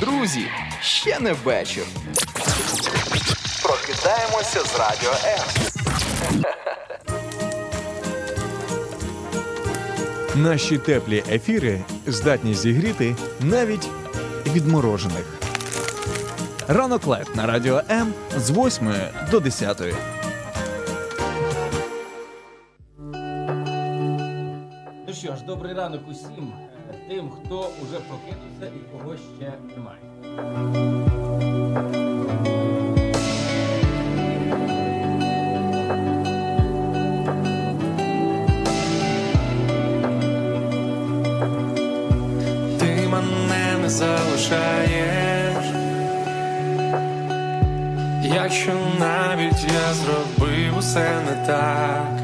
Друзі, ще не вечір. Прокидаємося з радіо М. Наші теплі ефіри здатні зігріти навіть відморожених. Ранок Life на радіо М з 8 до 10. Ну що ж, добрий ранок усім тим, хто уже прокинувся і кого ще немає. Ти мене не залишаєш, якщо навіть я зробив усе не так,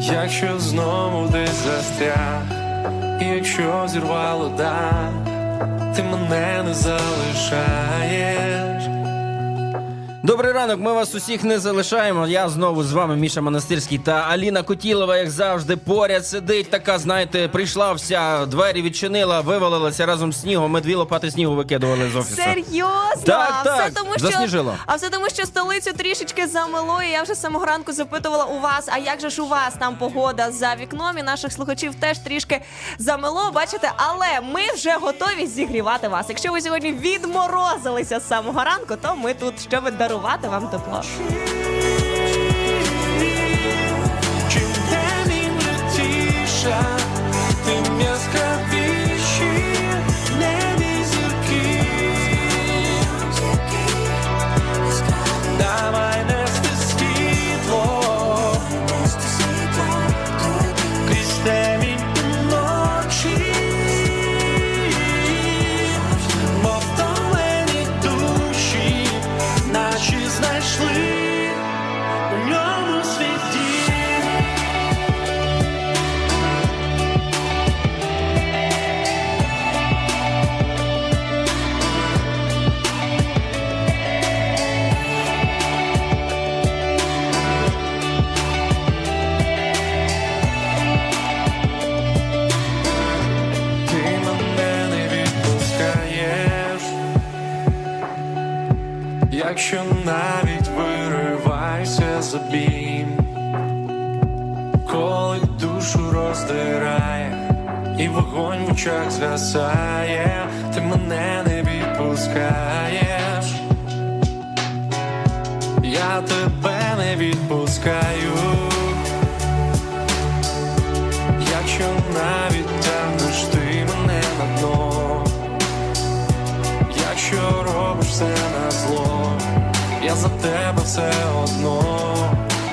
якщо знову десь застряг, і якщо зірвало да, ти мене не залишаєш. Добрий ранок, ми вас усіх не залишаємо. Я знову з вами, Міша Монастирський та Аліна Котілова, як завжди, поряд сидить. Така, знаєте, прийшла вся, двері відчинила, вивалилася разом з снігом. Ми дві лопати снігу викидували з офісу. Серйозно? Так, так, все тому, що, засніжило. А все тому, що столицю трішечки замило, і я вже з самого ранку запитувала у вас, а як же ж у вас там погода за вікном, і наших слухачів теж трішки замило, бачите, але ми вже готові зігрівати вас. Якщо ви сьогодні відморозилися з самого ранку, то ми тут, щоб дарувати вам тепло. Чим день летіша, тим яскравіші якщо навіть вириваєшся з обійм, коли душу роздирає, і вогонь в очах згасає, ти мене не відпускаєш, я тебе не відпускаю. Якщо навіть тягнеш ти мене на дно, якщо робиш все на зло, я за тебе все одно,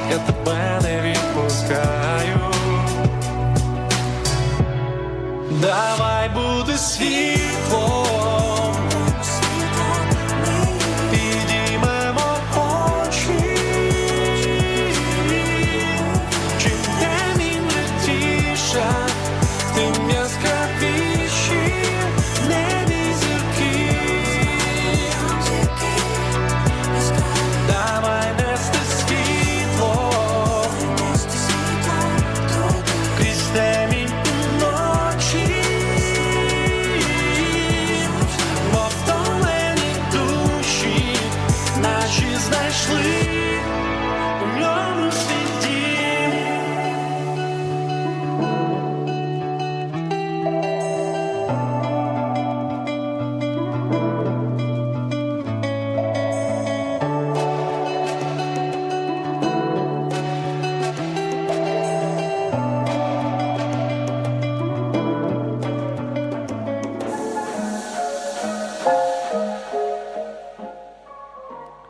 я тебе не відпускаю. Давай буде світлом,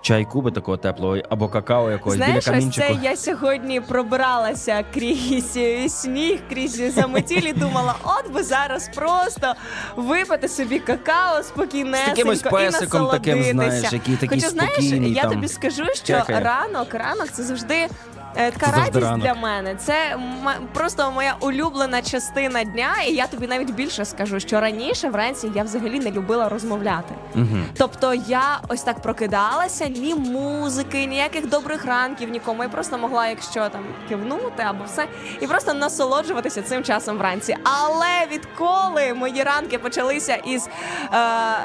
Чайку би такого теплого або какао якогось Знаєш, біля камінчику. це я сьогодні пробиралася крізь е, сніг, крізь замотілі. думала, от би зараз просто випити собі какао спокійне і песиком таким, знаєш, який такий Хоча, знаєш, я там, тобі скажу, що чекає. ранок, ранок це завжди. Е, Така радість ранок. для мене. Це м- просто моя улюблена частина дня, і я тобі навіть більше скажу, що раніше вранці я взагалі не любила розмовляти. Тобто я ось так прокидалася, ні музики, ніяких добрих ранків нікому. Я просто могла, якщо там кивнути або все, і просто насолоджуватися цим часом вранці. Але відколи мої ранки почалися із е,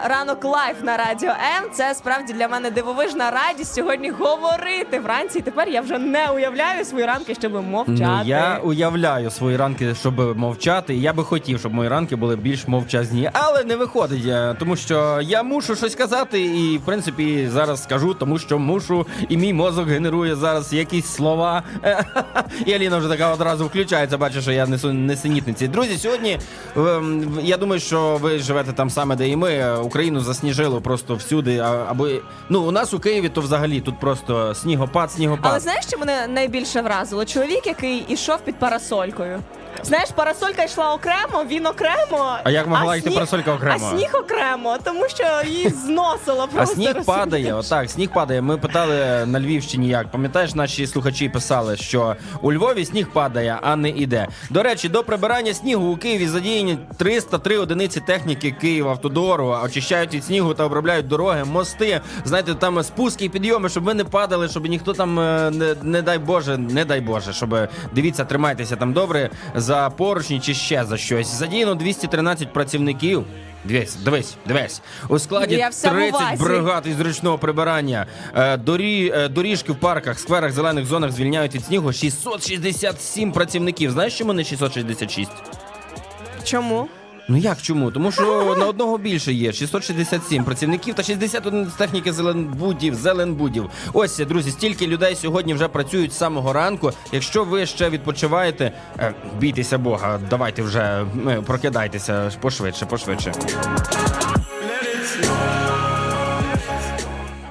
ранок Life на радіо М, це справді для мене дивовижна радість сьогодні говорити вранці. І тепер я вже не уявляю свої ранки, щоб мовчати. Ну, я уявляю свої ранки, щоб мовчати. Я би хотів, щоб мої ранки були більш мовчазні, але не виходить, е, тому що я мушу щось казати, і в принципі зараз скажу, тому що мушу, і мій мозок генерує зараз якісь слова. І Аліна вже така одразу включається, бачить, що я несу несенітниці. Друзі, сьогодні ем, я думаю, що ви живете там саме, де і ми. Україну засніжило просто всюди. Або ну у нас у Києві, то взагалі тут просто снігопад, снігопад. Але знаєш, що мене найбільше вразило? Чоловік, який ішов під парасолькою. Знаєш, парасолька йшла окремо, він окремо. А як могла йти парасолька окремо? А сніг окремо, тому що її зносило А сніг розумієш? падає, отак, сніг падає. Ми питали на Львівщині як. Пам'ятаєш, наші слухачі писали, що у Львові сніг падає, а не іде. До речі, до прибирання снігу у Києві задіяні 303 одиниці техніки Київавтодору, очищають від снігу та обробляють дороги, мости. Знаєте, там спуски і підйоми, щоб ви не падали, щоб ніхто там е, не, не дай Боже, не дай Боже, щоб дивіться, тримайтеся там добре за поручні чи ще за щось. Задіяно 213 працівників. Дивись, дивись, дивись. У складі Я 30 бригад із ручного прибирання. Е, Дорі, е, доріжки в парках, скверах, зелених зонах звільняють від снігу 667 працівників. Знаєш, чому не 666? Чому? Ну як чому? Тому що на одного більше є 667 працівників та 61 з техніки зеленбудів, зеленбудів. Ось, друзі, стільки людей сьогодні вже працюють з самого ранку. Якщо ви ще відпочиваєте, е, бійтеся Бога, давайте вже е, прокидайтеся пошвидше, пошвидше.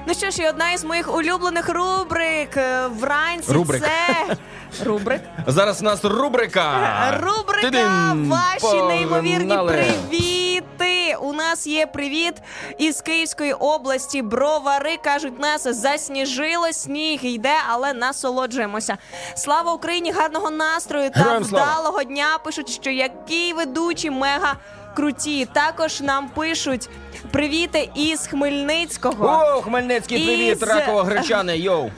Ну що ж, і одна із моїх улюблених рубрик е, вранці Рубрик. це рубрик. Зараз у нас рубрика. Рубрика Тидин! Ваші неймовірні Погнали! привіти. У нас є привіт із Київської області. Бровари кажуть, нас засніжило, сніг йде, але насолоджуємося. Слава Україні! Гарного настрою та Героям слава! вдалого дня. Пишуть, що які ведучі мега круті. Також нам пишуть привіти із Хмельницького. О, Хмельницький, привіт, Із- раково гречане, йоу.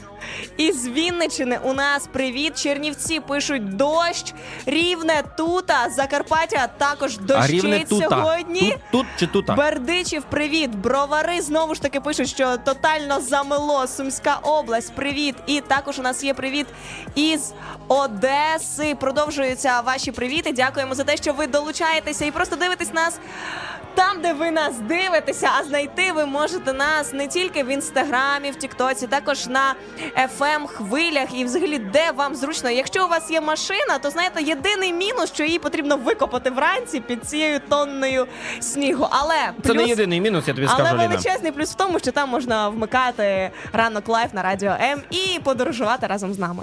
Із Вінничини у нас привіт. Чернівці пишуть дощ. Рівне тута. Закарпаття також дощить тута. сьогодні. Тут, тут чи тута? Бердичів, привіт. Бровари знову ж таки пишуть, що тотально замело. Сумська область, привіт. І також у нас є привіт із Одеси. Продовжуються ваші привіти. Дякуємо за те, що ви долучаєтеся і просто дивитесь нас. Там, де ви нас дивитеся, а знайти ви можете нас не тільки в інстаграмі, в Тіктоці, також на fm хвилях і взагалі де вам зручно. Якщо у вас є машина, то знаєте, єдиний мінус, що її потрібно викопати вранці під цією тонною снігу. Але Це не єдиний мінус, я тобі але скажу, Аліна. величезний плюс в тому, що там можна вмикати ранок Life на радіо М і подорожувати разом з нами.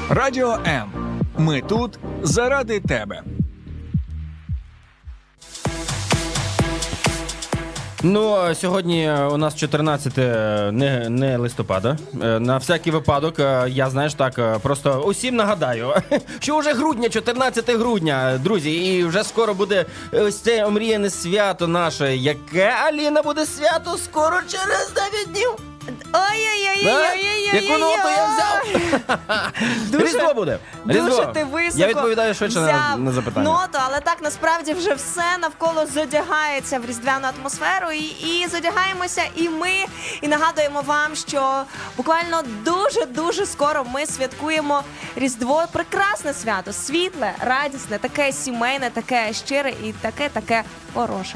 Радіо М. Ми тут заради тебе. Ну, сьогодні у нас 14 не, не листопада. Е, На всякий випадок, е, я знаєш так, е, просто усім нагадаю, що вже грудня, 14 грудня, друзі, і вже скоро буде ось це омріяне свято наше. Яке Аліна буде свято скоро через 9 днів. Ой-ой-ой-ой-ой-ой-ой-ой. Яку ноту я взяв? Дуже- Різдво буде. Дуже Різдво. ти високо Я відповідаю швидше на, взяв на запитання. ноту, але так насправді вже все навколо зодягається в різдвяну атмосферу. І, і зодягаємося, і ми, і нагадуємо вам, що буквально дуже дуже скоро ми святкуємо Різдво. Прекрасне свято, світле, радісне, таке сімейне, таке щире і таке таке хороше.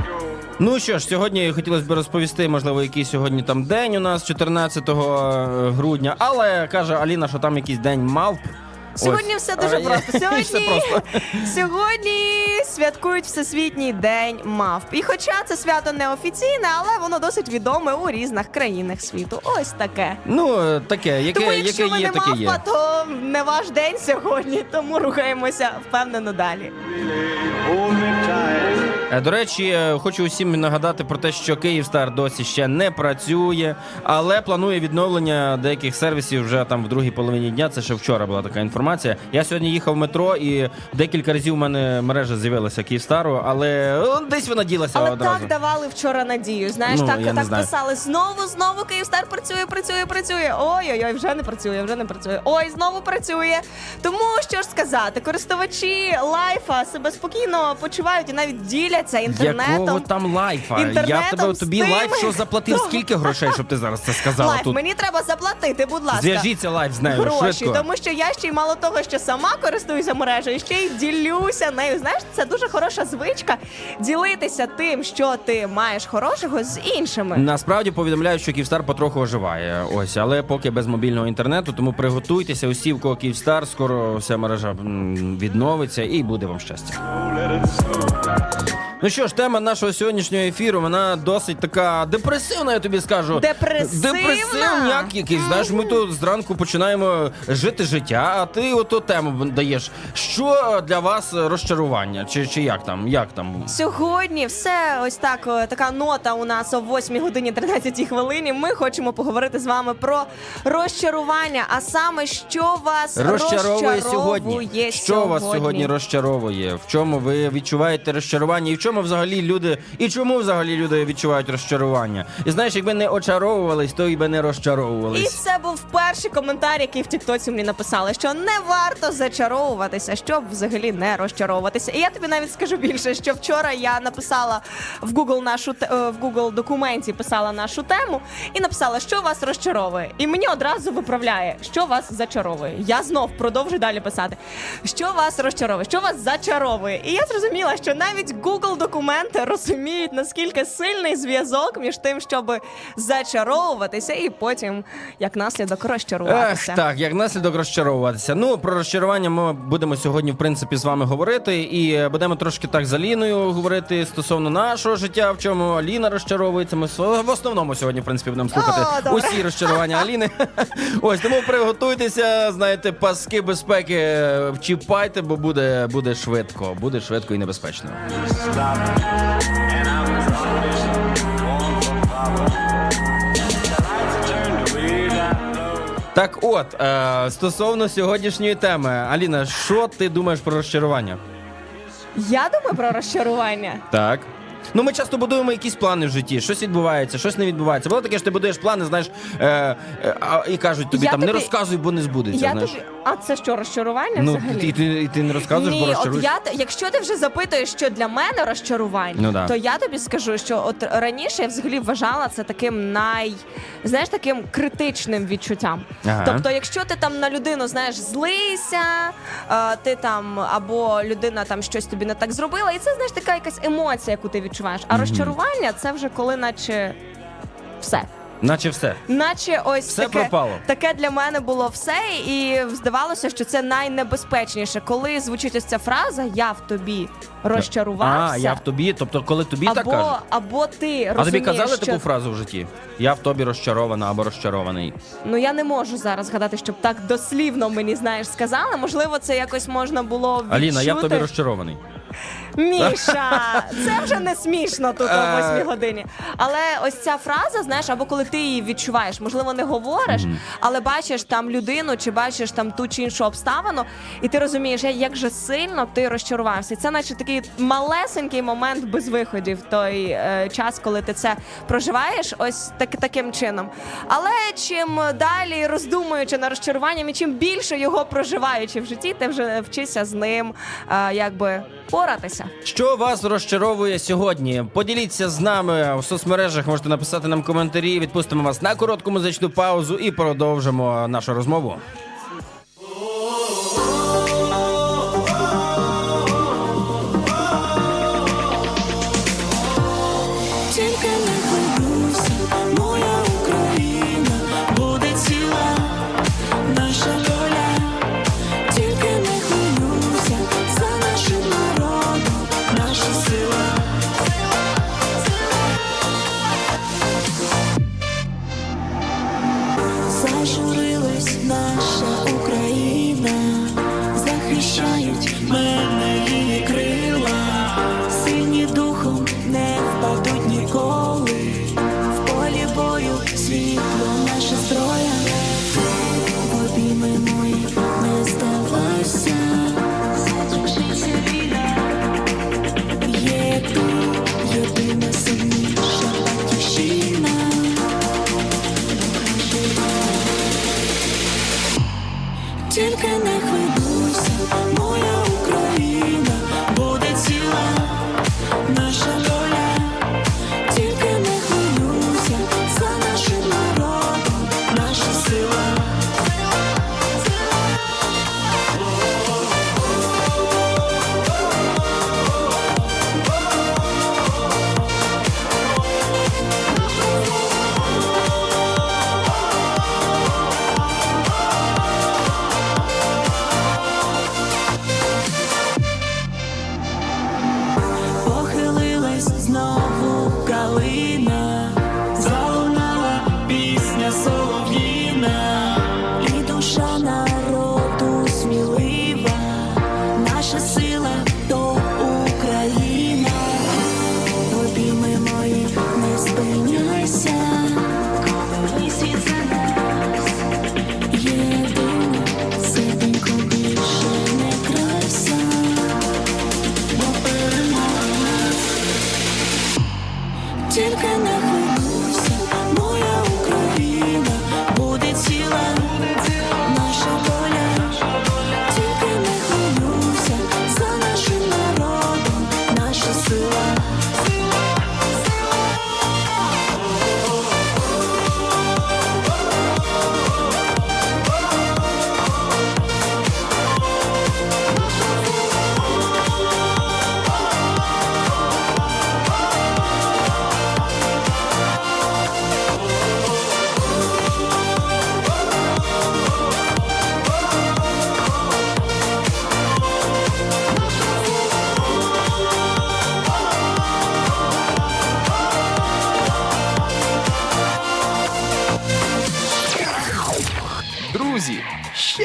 Ну що ж, сьогодні хотілося б розповісти, можливо, який сьогодні там день у нас, 14 грудня, але каже Аліна, що там якийсь день мавп. Сьогодні Ось. все дуже А, просто. все Сьогодні, просто. сьогодні святкують Всесвітній день мавп. І хоча це свято не офіційне, але воно досить відоме у різних країнах світу. Ось таке. Ну, таке, яке, Тому якщо яке ви є, не таке мавпа, є. то не ваш день сьогодні, тому рухаємося впевнено далі. Е, До речі, е, хочу усім нагадати про те, що Київстар досі ще не працює, але планує відновлення деяких сервісів вже там в другій половині дня. Це ще вчора була така інформація. Я сьогодні їхав в метро і декілька разів у мене мережа з'явилася Київстару, але е, десь вона ділася Але одразу. так давали вчора надію. Знаєш, Ну, так, так писали знову, знову Київстар працює, працює, працює. Ой, ой, вже не працює, вже не працює. Ой, знову працює. Тому що ж сказати, користувачі лайфа себе спокійно почувають і навіть діляться інтернетом. Якого там лайфа? Я тебе тобі тими, лайф, що заплатив скільки грошей, щоб ти зараз це сказала Лайф, тут. мені треба заплатити, будь ласка. Зв'яжіться лайф з нею Гроші, швидко. тому що я ще й мало того, що сама користуюся мережею, ще й ділюся нею. Знаєш, це дуже хороша звичка ділитися тим, що ти маєш хорошого з іншими. Насправді повідомляють, що Київстар потроху оживає. Ось, але поки без мобільного інтернету, тому приготуйтеся усі, в кого Київстар, скоро вся мережа відновиться і буде вам щастя. Ну що ж, тема нашого сьогоднішнього ефіру, вона досить така депресивна, я тобі скажу. Депресивна? Депресивняк якийсь. Знаєш, ми тут зранку починаємо жити життя, а ти ото тему даєш. Що для вас розчарування? Чи, чи як там? Як там? Сьогодні все ось так. Така нота у нас о 8 годині 13 хвилині. Ми хочемо поговорити з вами про розчарування. А саме, що вас Розчаровує сьогодні. Що вас сьогодні розчаровує? В чому ви відчуваєте розчарування? І в чому взагалі люди, і чому взагалі люди відчувають розчарування? І знаєш, якби не очаровувались, то й би не І це був перший коментар, який в Тіктоці мені написали, що не варто зачаровуватися, щоб взагалі не розчаровуватися. І я тобі навіть скажу більше, що вчора я написала в Google нашу е, в Google документі писала нашу тему і написала, що вас розчаровує. І мені одразу виправляє, що вас зачаровує. Я знов продовжую далі писати, що вас розчаровує, що вас зачаровує. І я зрозуміла, що навіть Google документи розуміють наскільки сильний зв'язок між тим, щоб зачаровуватися, і потім як наслідок розчаруватися. Ех, так, як наслідок розчаровуватися. Ну, про розчарування ми будемо сьогодні, в принципі, з вами говорити. І е, будемо трошки так з Аліною говорити стосовно нашого життя, в чому Аліна розчаровується. Ми в основному сьогодні, в принципі, будемо слухати О, усі розчарування Аліни. Ось тому приготуйтеся, знаєте, паски безпеки е, вчіпайте, бо буде, буде швидко. Буде швидко і небезпечно. Так, от е, стосовно сьогоднішньої теми, Аліна, що ти думаєш про розчарування? Я думаю про розчарування. Так. Ну, ми часто будуємо якісь плани в житті. Щось відбувається, щось не відбувається. Було таке, що ти будуєш плани, знаєш, е, е, а, і кажуть тобі Я там не тобі- розказуй, бо не збудеться. Я знаєш. тобі... А це що, розчарування Ну, взагалі? ти, ти, ти не розказуєш, бо Ні, от я якщо ти вже запитуєш, що для мене розчарування, Ну да. то я тобі скажу, що от раніше я взагалі вважала це таким най знаєш таким критичним відчуттям. Ага. Тобто, якщо ти там на людину знаєш злися, ти там або людина там щось тобі не так зробила, і це знаєш така якась емоція, яку ти відчуваєш. А розчарування це вже коли, наче все. Наче все. Наче ось Все таке, пропало. таке для мене було все, і здавалося, що це найнебезпечніше, коли звучить ось ця фраза Я в тобі розчарувався. А, я в тобі, тобто, коли тобі так кажуть. або ти А тобі казали що... таку фразу в житті? Я в тобі розчарована або розчарований. Ну я не можу зараз згадати, щоб так дослівно мені знаєш сказали. Можливо, це якось можна було відчути. Аліна, я в тобі розчарований. Міша, це вже не смішно тут о Е. 8 годині. Але ось ця фраза, знаєш, або коли ти її відчуваєш, можливо, не говориш, але бачиш там людину, чи бачиш там ту чи іншу обставину, і ти розумієш, як же сильно ти розчарувався. Це наче такий малесенький момент без виходів, той е, час, коли ти це проживаєш, ось так, таким чином. Але чим далі роздумуючи на розчаруванням, і чим більше його проживаючи в житті, ти вже вчишся з ним е, якби поратися. Що вас розчаровує сьогодні? Поділіться з нами в соцмережах. Можете написати нам коментарі. Відпустимо вас на коротку музичну паузу і продовжимо нашу розмову.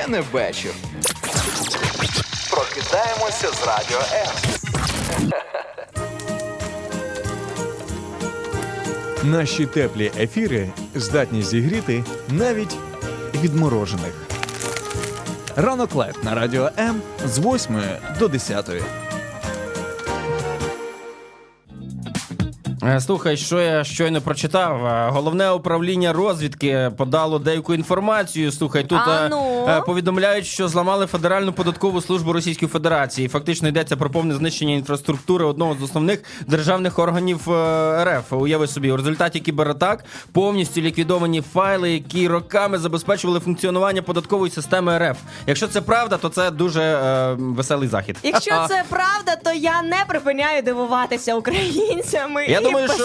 Не вечір. Прокидаємося з радіо М. Наші теплі ефіри здатні зігріти навіть відморожених. Ранок Life на радіо М з 8 до 10. Слухай, що я щойно прочитав. Е, Головне управління розвідки подало деяку інформацію. Слухай, тут А е, ну? е, повідомляють, що зламали Федеральну податкову службу Російської Федерації. Фактично йдеться про повне знищення інфраструктури одного з основних державних органів е, РФ. Уяви собі, у результаті кібератак повністю ліквідовані файли, які роками забезпечували функціонування податкової системи РФ. Якщо це правда, то це дуже е, веселий захід. Якщо це правда, то я не припиняю дивуватися українцями Я і думаю, що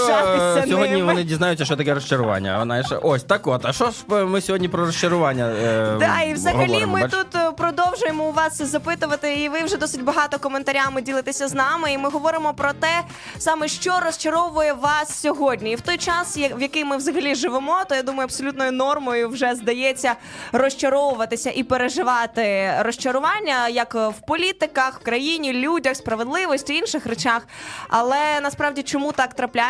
е, сьогодні ними. вони дізнаються, що таке розчарування. Вона ще ось так от. А що ж ми сьогодні про розчарування? е, Да, і взагалі говоримо, ми бачиш? тут е, продовжуємо у вас запитувати, і ви вже досить багато коментарями ділитеся з нами. І ми говоримо про те, саме що розчаровує вас сьогодні. І в той час, в який ми взагалі живемо, то я думаю, абсолютною нормою вже здається розчаровуватися і переживати розчарування, як в політиках, в країні, людях, справедливості, інших речах. Але насправді чому так трапляється?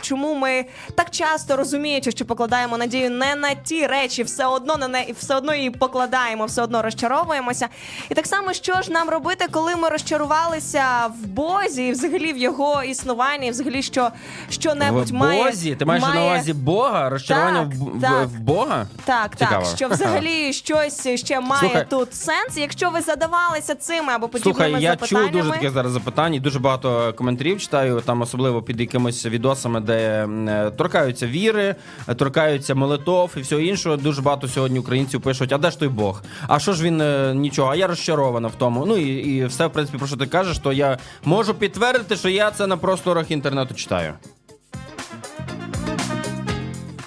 Чому ми так часто розуміючи, що покладаємо надію не на ті речі, все одно на неї, все одно її покладаємо, все одно розчаровуємося. І так само, що ж нам робити, коли ми розчарувалися в Бозі, і взагалі в його існуванні, і взагалі що, що-небудь в має Бозі? Ти маєш на увазі Бога? Розчарування Так, в, так. в Бога? Так, Цікаво. так, що взагалі щось ще має Слухай. тут сенс. Якщо ви задавалися цими або подібними Слухай, я запитаннями, чув дуже таке зараз запитання, дуже багато коментарів читаю, там особливо під якимись відосами, де е, торкаються віри, торкаються молитов і всього іншого. Дуже багато сьогодні українців пишуть: а де ж той Бог? А що ж він е, нічого? А я розчарована в тому. Ну і, і все, в принципі, про що ти кажеш, то я можу підтвердити, що я це на просторах інтернету читаю.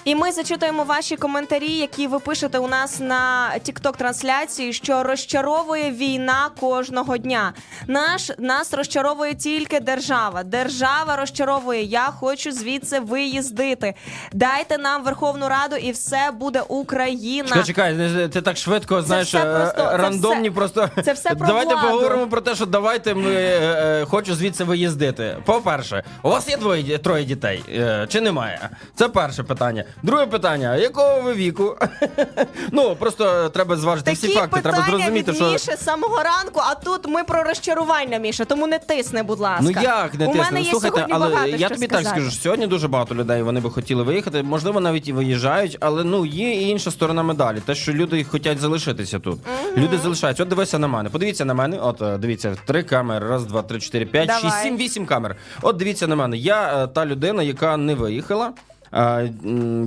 І ми зачитуємо ваші коментарі, які ви пишете у нас на тікток трансляції, що розчаровує війна кожного дня. Наш нас розчаровує тільки держава. Держава розчаровує. Я хочу звідси виїздити. Дайте нам Верховну Раду, і все буде Україна. Чекай, чекай, ти так швидко, знаєш, е, просто- це рандомні все- просто. це все про Давайте владу. поговоримо про те, що давайте ми е, е, хочу звідси виїздити. По-перше, у вас є двоє троє дітей, е, чи немає? Це перше питання. Друге питання: якого ви віку? ну просто треба зважити Такі всі факти. Треба зрозуміти, від що. Міші з самого ранку, а тут ми про розчарування, Міша, тому не тисни, будь ласка. Ну як не У тисне? мене є Слухайте, сьогодні але багато я тобі сказати. так скажу, що сьогодні дуже багато людей вони би хотіли виїхати. Можливо, навіть і виїжджають, але ну є і інша сторона медалі. Те, що люди хочуть залишитися тут. Люди залишаються. От дивися на мене. Подивіться на мене. От е, дивіться, три камери. Раз, два, три, чотири, п'ять, Давай. шість, сім, вісім камер. От дивіться на мене. Я е, та людина, яка не виїхала.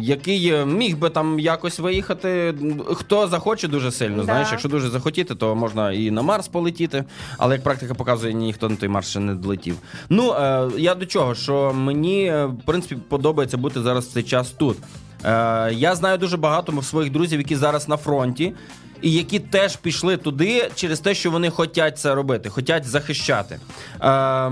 Який е, міг би там якось виїхати, хто захоче дуже сильно. Да. Знаєш, якщо дуже захотіти, то можна і на Марс полетіти. Але як практика показує, ніхто на той Марс ще не долетів. Ну е, я до чого, що мені е, в принципі подобається бути зараз в цей час тут. Я знаю дуже багато своїх друзів, які зараз на фронті. І які теж пішли туди через те, що вони хочуть це робити, хочуть захищати. Е,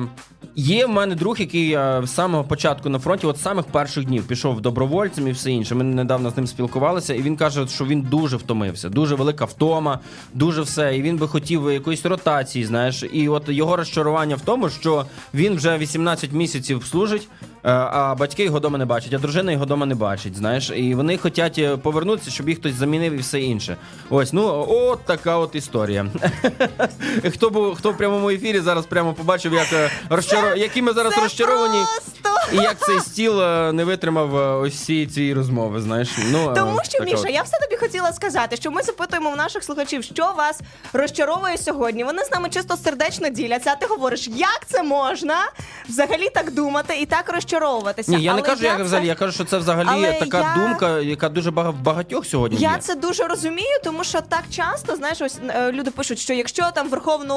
є в мене друг, який е, з самого початку на фронті, от з самих перших днів, пішов добровольцем і все інше. Ми недавно з ним спілкувалися, і він каже, що він дуже втомився, дуже велика втома, дуже все. І він би хотів якоїсь ротації, знаєш. І от його розчарування в тому, що він вже 18 місяців служить. Е, А батьки його дома не бачать, а дружина його дома не бачить. Знаєш, і вони хочуть повернутися, щоб їх хтось замінив і все інше. Ось, ну от така от історія. хто був хто в прямому ефірі зараз прямо побачив, як е, розчаро... які ми зараз розчаровані, і як цей стіл е, не витримав е, ось цієї цієї розмови. Знаєш, ну е, Тому що, Міша, от. я все тобі хотіла сказати, що ми запитуємо в наших слухачів, що вас розчаровує сьогодні. Вони з нами чисто сердечно діляться, а ти говориш, як це можна взагалі так думати і так розчаровуватися. Ні, я не Але кажу, як це- взагалі. Я кажу, що це взагалі Але така я- думка, яка дуже бага- в багатьох сьогодні Я є. це дуже розумію, тому що так часто знаєш, ось е, люди пишуть, що якщо там Верховну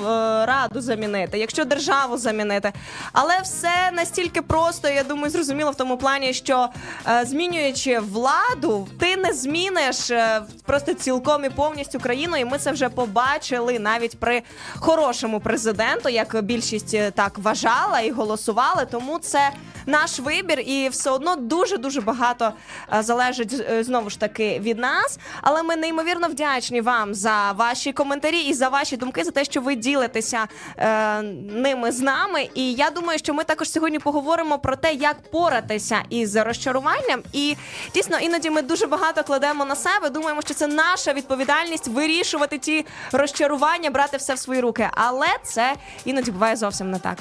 е, Раду замінити, якщо державу замінити, але все настільки просто, я думаю, зрозуміло в тому плані, що е, змінюючи владу, ти не зміниш е, просто цілком і повністю країну, і ми це вже побачили навіть при хорошому президенту, як більшість е, так вважала і голосували. Тому це наш вибір, і все одно дуже дуже багато е, залежить е, знову ж таки від нас. Але ми неймовірно вдячні вам за ваші коментарі і за ваші думки, за те, що ви ділитеся е, ними з нами. І я думаю, що ми також сьогодні поговоримо про те, як поратися із розчаруванням. І дійсно іноді ми дуже багато кладемо на себе. Думаємо, що це наша відповідальність вирішувати ті розчарування, брати все в свої руки. Але це іноді буває зовсім не так.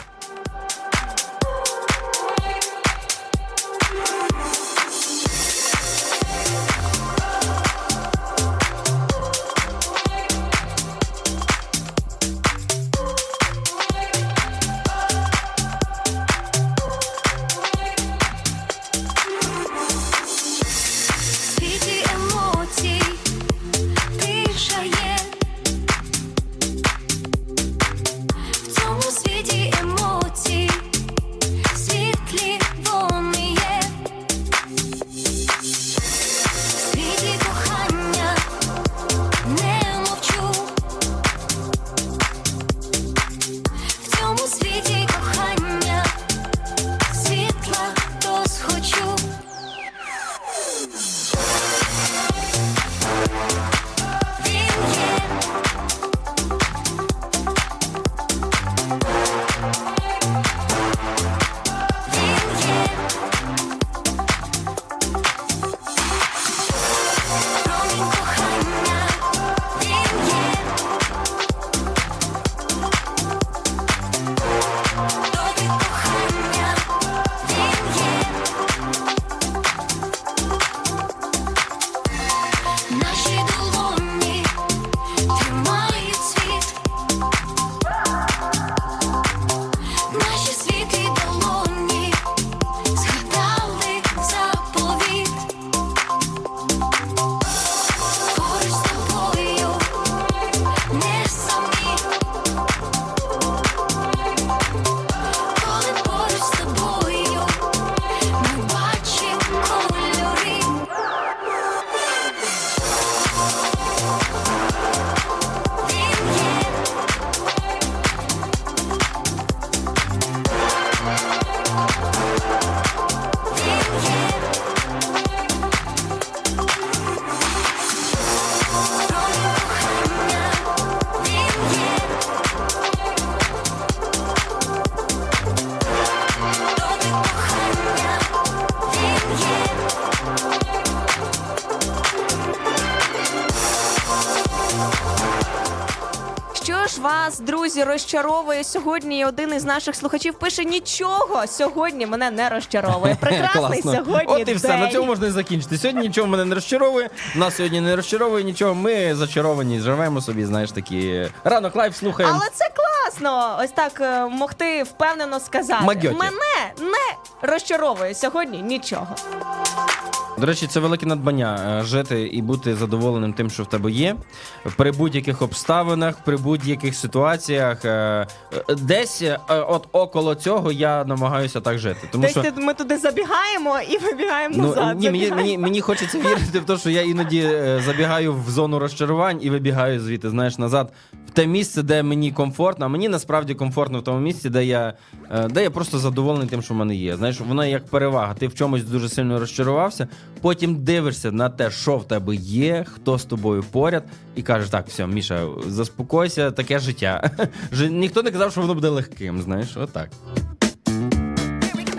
Розчаровує сьогодні. І один із наших слухачів пише: нічого сьогодні мене не розчаровує. Прекрасний Класно. сьогодні. От і все. На цьому можна і закінчити. Сьогодні нічого мене не розчаровує. Нас сьогодні не розчаровує нічого. Ми зачаровані, живемо собі, знаєш, такі. Ранок Life слухаємо. Але це класно. Ось так е, могти впевнено сказати. Магьоті. Мене не розчаровує сьогодні нічого. До речі, це велике надбання е, жити і бути задоволеним тим, що в тебе є, при будь-яких обставинах, при будь-яких ситуаціях. е, Десь е, от около цього я намагаюся так жити. Тому Тобто що ми туди забігаємо і вибігаємо Ну, назад. ні, мені, забігаємо. мені, мені хочеться вірити в те, що я іноді е, забігаю в зону розчарувань і вибігаю звідти, знаєш, назад в те місце, де мені комфортно. А мені насправді комфортно в тому місці, де я, де я просто задоволений тим, що в мене є. Знаєш, воно як перевага. Ти в чомусь дуже сильно розчарувався, потім дивишся на те, що в тебе є, хто з тобою поряд, і кажеш, так, все, Міша, заспокойся, таке життя. Ніхто не казав, що воно буде легким, знаєш, отак.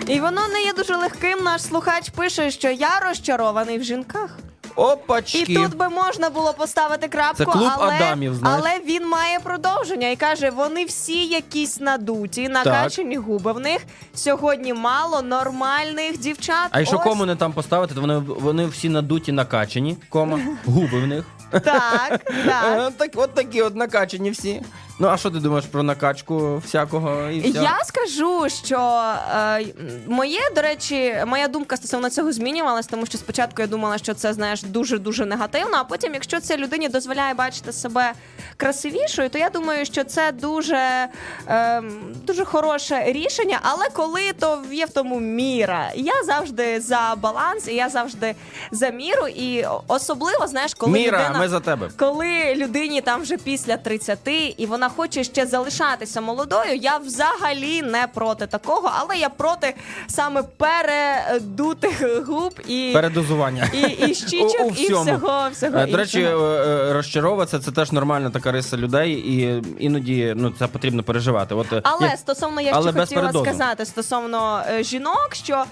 І воно не є дуже легким. Наш слухач пише, що я розчарований в жінках. Опачки! І тут би можна було поставити крапку, Це клуб але, Адамів, знаєш. але він має продовження і каже: вони всі якісь надуті, накачані губи. В них сьогодні мало нормальних дівчат. А якщо Ось кому не там поставити, то вони, вони всі надуті накачані, кома, губи в них. Так, так. Е, Так, от такі от накачані всі. Ну, а що ти думаєш про накачку всякого і все? Я скажу, що е, моє, до речі, моя думка стосовно цього змінювалась, тому що спочатку я думала, що це знаєш дуже дуже негативно. А потім, якщо це людині дозволяє бачити себе красивішою, то я думаю, що це дуже, е, дуже хороше рішення. Але коли то є в тому міра, я завжди за баланс, і я завжди за міру. І особливо знаєш, коли Міра, людина ми за тебе. коли людині там вже після 30 і вона хоче ще залишатися молодою, я взагалі не проти такого, але я проти саме передутих губ і, Передозування. і, і щічок, У- у і всього, всього Е, До речі, е, іншого. е, розчаровуватися це теж нормальна така риса людей, і іноді ну, це потрібно переживати. От, Але як- стосовно я але ще хотіла передозу. сказати стосовно е, жінок, що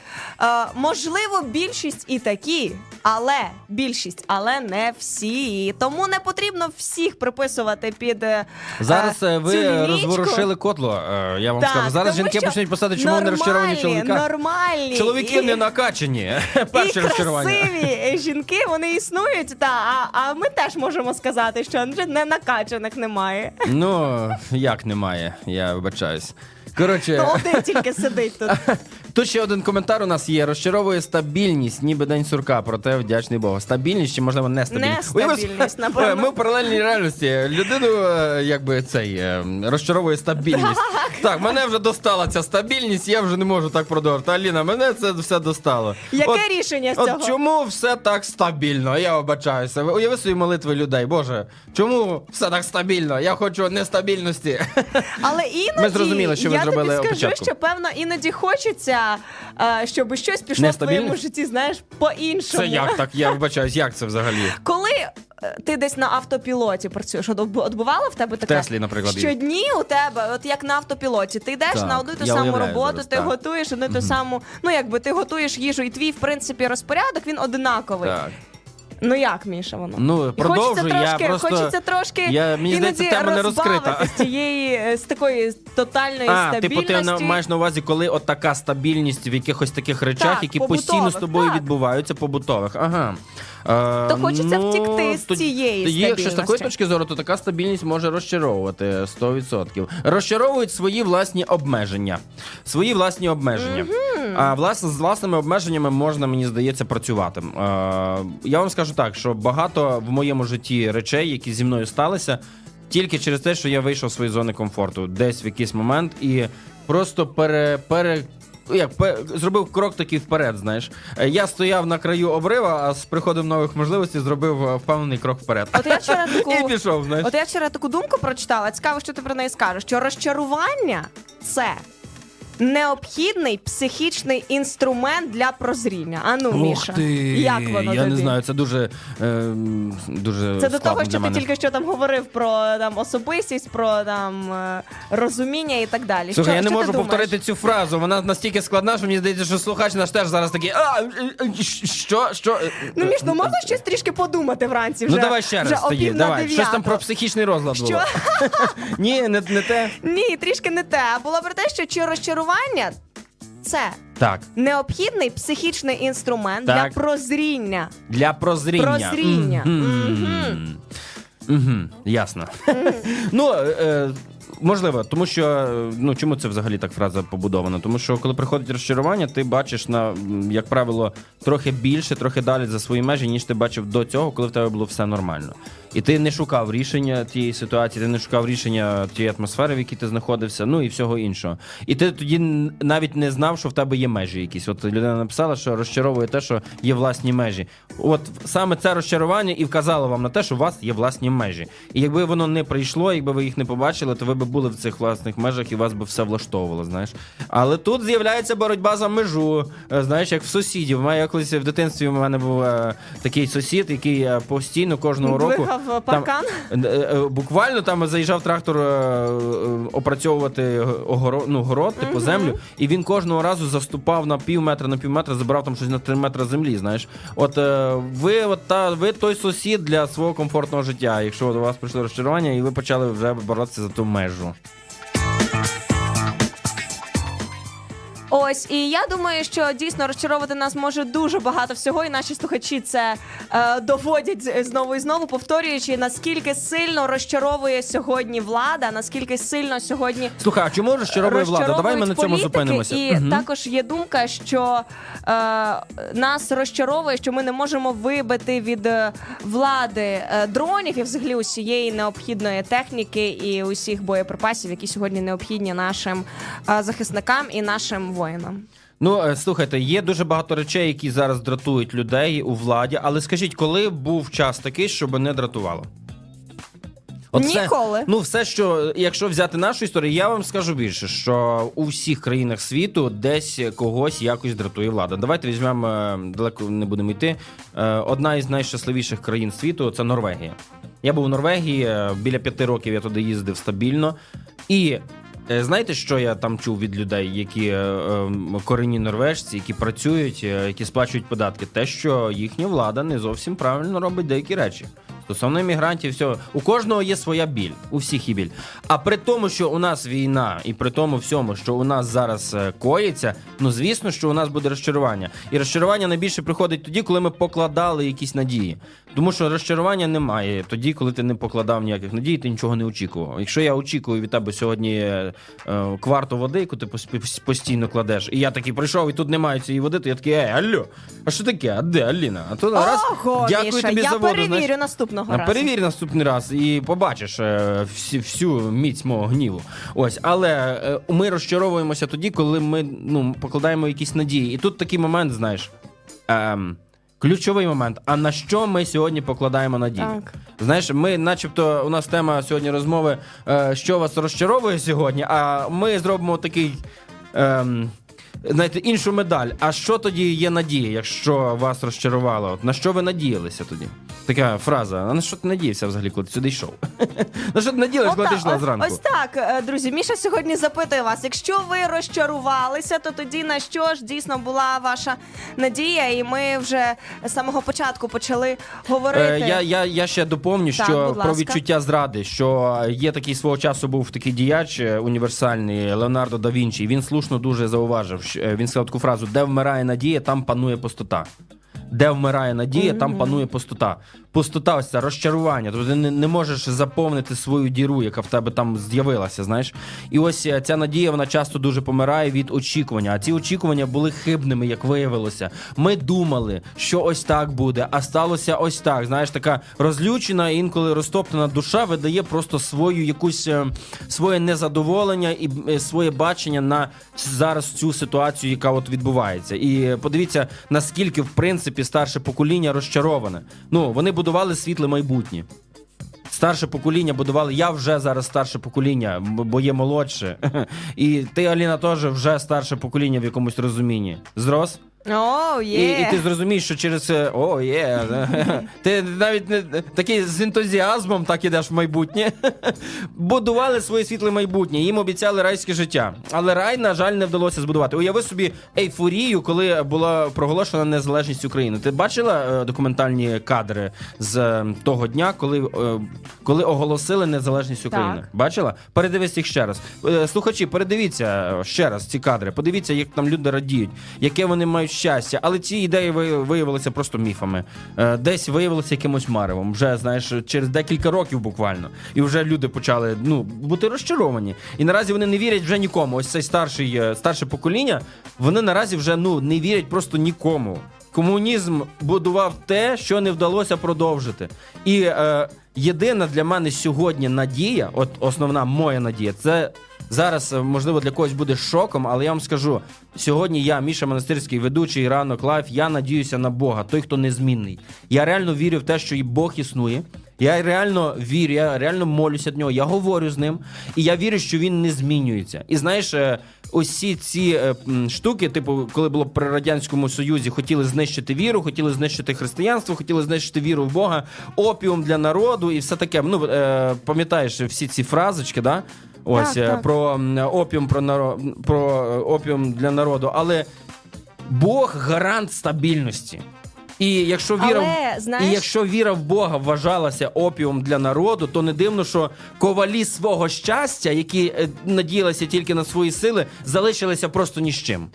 е, можливо більшість і такі, але більшість, але не всі. Тому не потрібно всіх приписувати під е, Зараз е, цю ви е, лінійку. розворушили котло, е, я вам Так, скажу. Зараз тому жінки що почнуть писати, чому вони розчаровані нормальні, чоловіках. Нормальні. Чоловіки і, не накачані. і Перше розчарування. красиві жінки, вони існують, та, а, а ми теж можемо сказати, що не накачаних немає. Ну, як немає, я вибачаюсь. Коротше, То один тільки сидить тут. тут ще один коментар у нас є. Розчаровує стабільність, ніби день сурка, проте вдячний Богу. Стабільність чи можливо нестабільність? Нестабільність, Уяви- напевно. Е, Ми в паралельній реальності. Людину е, якби цей е, розчаровує стабільність. Так, мене вже достала ця стабільність, я вже не можу так продовжувати. Аліна, мене це все достало. Яке От- рішення з От чому все так стабільно? Я вибачаюся. Ви Уяви свої молитви людей. Боже, чому все так стабільно? Я хочу нестабільності. Але іноді Ми зрозуміли, що ви я зробили тобі скажу, опечатку. що певно іноді хочеться, е, щоб щось пішло в твоєму житті, знаєш, по-іншому. Це як так? Я вибачаюсь, як це взагалі? Коли е, ти десь на автопілоті працюєш, от от в тебе таке? Теслі, наприклад. Щодні у тебе, от як на автопілоті, ти йдеш Так, на одну ту саму роботу, зараз, ти так. готуєш одну й ту саму. Ну якби ти готуєш їжу, і твій, в принципі, розпорядок він одинаковий. Так. Ну як, Міша, воно? Ну, продовжуй, хочеться я трошки, просто- хочеться трошки Я- мені іноді здається, тема не розкрита. з тієї е, з такої тотальної А, стабільності. типу, ти на- маєш на увазі, коли от така стабільність в якихось таких речах, Так, які побутових, постійно з тобою так. відбуваються, побутових. Ага. Е, То хочеться втекти з то- цієї тоді, Якщо з такої точки зору, то така стабільність може розчаровувати 100%. Розчаровують свої власні обмеження. Свої власні обмеження. А власне, з власними обмеженнями можна, мені здається, працювати. Е, я вам скажу так, що багато в моєму житті речей, які зі мною сталися, тільки через те, що я вийшов з своєї зони комфорту десь в якийсь момент і просто пере. пере як зробив крок такий вперед, знаєш. Е, Я стояв на краю обрива, а з приходом нових можливостей зробив е, впевнений крок вперед. От я вчора таку І пішов, знаєш. От я вчора таку думку прочитала. Цікаво, що ти про неї скажеш. Що розчарування це необхідний психічний інструмент для прозріння. Ану, Міша, Ух ти! як воно Я тобі? не знаю, це дуже, е, дуже Це до того, що ти мене. тільки що там говорив про там особистість, про там е, розуміння і так далі. Слухай, що, я не що можу думаєш? повторити цю фразу. Вона настільки складна, що мені здається, що слухач наш теж зараз такий. А, е, е, що? що? Ну, Міш, ну можна щось трішки подумати вранці вже? Ну давай ще раз тоді. Давай. Щось там про психічний розлад Що? було. Ні, не, не те. Ні, трішки не те. Було про те, що чи розчарування це Так. необхідний психічний інструмент Так. для прозріння. Для прозріння. Прозріння. Мгм. Мгм. Ясно. ну, е, можливо, тому що е, ну чому це взагалі так фраза побудована? Тому що коли приходить розчарування, ти бачиш на, м, як правило, трохи більше, трохи далі за свої межі, ніж ти бачив до цього, коли в тебе було все нормально. І ти не шукав рішення тієї ситуації, ти не шукав рішення тієї атмосфери, в якій ти знаходився, ну і всього іншого. І ти тоді навіть не знав, що в тебе є межі якісь. От людина написала, що розчаровує те, що є власні межі. От саме це розчарування і вказало вам на те, що у вас є власні межі. І якби воно не прийшло, якби ви їх не побачили, то ви б були в цих власних межах і вас би все влаштовувало. Знаєш, але тут з'являється боротьба за межу. Е, Знаєш, як в сусідів. Мене колись в дитинстві у мене був е, такий сусід, який постійно кожного року Е, паркан? Там, е, е, буквально там заїжджав трактор е, е, опрацьовувати огород, ну, город, типу землю, і він кожного разу заступав на пів метра, на пів метра, забирав там щось на три метри землі. Знаєш, от е, ви, от та ви той сусід для свого комфортного життя. Якщо до вас прийшло розчарування, і ви почали вже боротися за ту межу. Ось, і я думаю, що дійсно розчаровувати нас може дуже багато всього, і наші слухачі це е, доводять знову і знову, повторюючи, наскільки сильно розчаровує сьогодні влада, наскільки сильно сьогодні Слухай, а чому розчаровує влада? Давай ми на цьому політики, зупинимося. І Мгм. також є думка, що е, нас розчаровує, що ми не можемо вибити від е, влади е, дронів і взагалі усієї необхідної техніки і усіх боєприпасів, які сьогодні необхідні нашим е, захисникам і нашим воїнам. Ну, е, слухайте, є дуже багато речей, які зараз дратують людей у владі. Але скажіть, коли був час такий, щоб не дратувало? все- Ніколи. ну, все, що якщо взяти нашу історію, я вам скажу більше, що у всіх країнах світу десь когось якось дратує влада. Давайте візьмемо е, далеко не будемо йти. Е, Одна із найщасливіших країн світу це Норвегія. Я був у Норвегії біля п'яти років. Я туди їздив стабільно. І знаєте, що я там чув від людей, які е, е, корінні норвежці, які працюють, е, які сплачують податки, те, що їхня влада не зовсім правильно робить деякі речі. Стосовно іммігрантів, все у кожного є своя біль, у всіх є біль. А при тому, що у нас війна, і при тому всьому, що у нас зараз е, коїться, ну звісно, що у нас буде розчарування. І розчарування найбільше приходить тоді, коли ми покладали якісь надії. Тому що розчарування немає тоді, коли ти не покладав ніяких надій, ти нічого не очікував. Якщо я очікую від тебе сьогодні е, е, кварту води, яку ти постійно кладеш, і я такий прийшов, і тут немає цієї води, то я такий, ей, алло, а що таке? А де Аліна? А то раз Ого, дякую Міша, тобі я за воду. перевірю знаєш. Наступного разу. Перевір наступний раз і побачиш е, всі, всю міць мого гніву. Ось, але е, ми розчаровуємося тоді, коли ми ну, покладаємо якісь надії. І тут такий момент, знаєш. Ем, Ключовий момент. А на що ми сьогодні покладаємо надії? Так. Знаєш, ми, начебто, у нас тема сьогодні розмови, е, що вас розчаровує сьогодні, а ми зробимо такий. Ем, Знаєте, іншу медаль. А що тоді є надія, якщо вас розчарувало? От На що ви надіялися тоді? Така фраза. А на що ти надіявся взагалі, коли ти сюди йшов? На що ти надіялися, коли ти йшла зранку? Ось так, е, друзі. Міша сьогодні запитує вас: якщо ви розчарувалися, то тоді на що ж дійсно була ваша надія? І ми вже з самого початку почали говорити. Е, я, я, я ще доповню, Так, що про відчуття зради, що є такий свого часу був такий діяч е, універсальний Леонардо да Вінчі. Він слушно дуже зауважив. Е, Він сказав таку фразу: де вмирає надія, там панує пустота. Де вмирає надія, там панує пустота. Пустота, ось це розчарування. Тобто ти не, не можеш заповнити свою діру, яка в тебе там з'явилася. Знаєш, і ось е, ця надія вона часто дуже помирає від очікування. А ці очікування були хибними, як виявилося. Ми думали, що ось так буде, а сталося ось так. Знаєш, така розлючена, інколи розтоптана душа видає просто свою якусь е, своє незадоволення і е, своє бачення на зараз цю ситуацію, яка от відбувається. І подивіться, наскільки в принципі старше покоління розчароване. Ну вони будували світле майбутнє. Старше покоління будували. Я вже зараз старше покоління, бо є молодше. І ти, Аліна, теж вже старше покоління в якомусь розумінні. Зрос? О, І, є. і ти зрозумієш, що через е, о, є. Ти навіть не такий з ентузіазмом так ідеш в майбутнє. Будували своє світле майбутнє. Їм обіцяли райське життя. Але рай, на жаль, не вдалося збудувати. Уяви собі ейфорію, коли була проголошена незалежність України. Ти бачила е, документальні кадри з е, того дня, коли, е, коли оголосили незалежність України? Так. Бачила? Передивись їх ще раз. Слухачі, передивіться ще раз ці кадри. Подивіться, як там люди радіють, яке вони мають щастя. Але ці ідеї виявилися просто міфами. Е, Десь виявилися якимось маревом. Вже знаєш, через декілька років буквально. І вже люди почали ну бути розчаровані. І наразі вони не вірять вже нікому. Ось цей старший е, старше покоління. Вони наразі вже ну не вірять просто нікому. Комунізм будував те, що не вдалося продовжити. І е, єдина для мене сьогодні надія, от основна моя надія, це зараз, е, можливо, для когось буде шоком, але я вам скажу: сьогодні я, Міша Монастирський, ведучий ранок Life, я надіюся на Бога, той, хто незмінний. Я реально вірю в те, що і Бог існує. Я реально вірю, я реально молюся до нього, я говорю з ним, і я вірю, що він не змінюється. І знаєш, е, усі ці е, штуки, типу, коли було при радянському союзі, хотіли знищити віру, хотіли знищити християнство, хотіли знищити віру в Бога, опіум для народу і все таке. Ну пам'ятаєш всі ці фразочки, да? Ось Так, е, так. про опіум про наро... про е, опіум для народу, але Бог гарант стабільності. І якщо віра, Але, знаєш- і якщо віра в Бога вважалася опіум для народу, то не дивно, що ковалі свого щастя, які е, надіялися тільки на свої сили, залишилися просто ні з чим.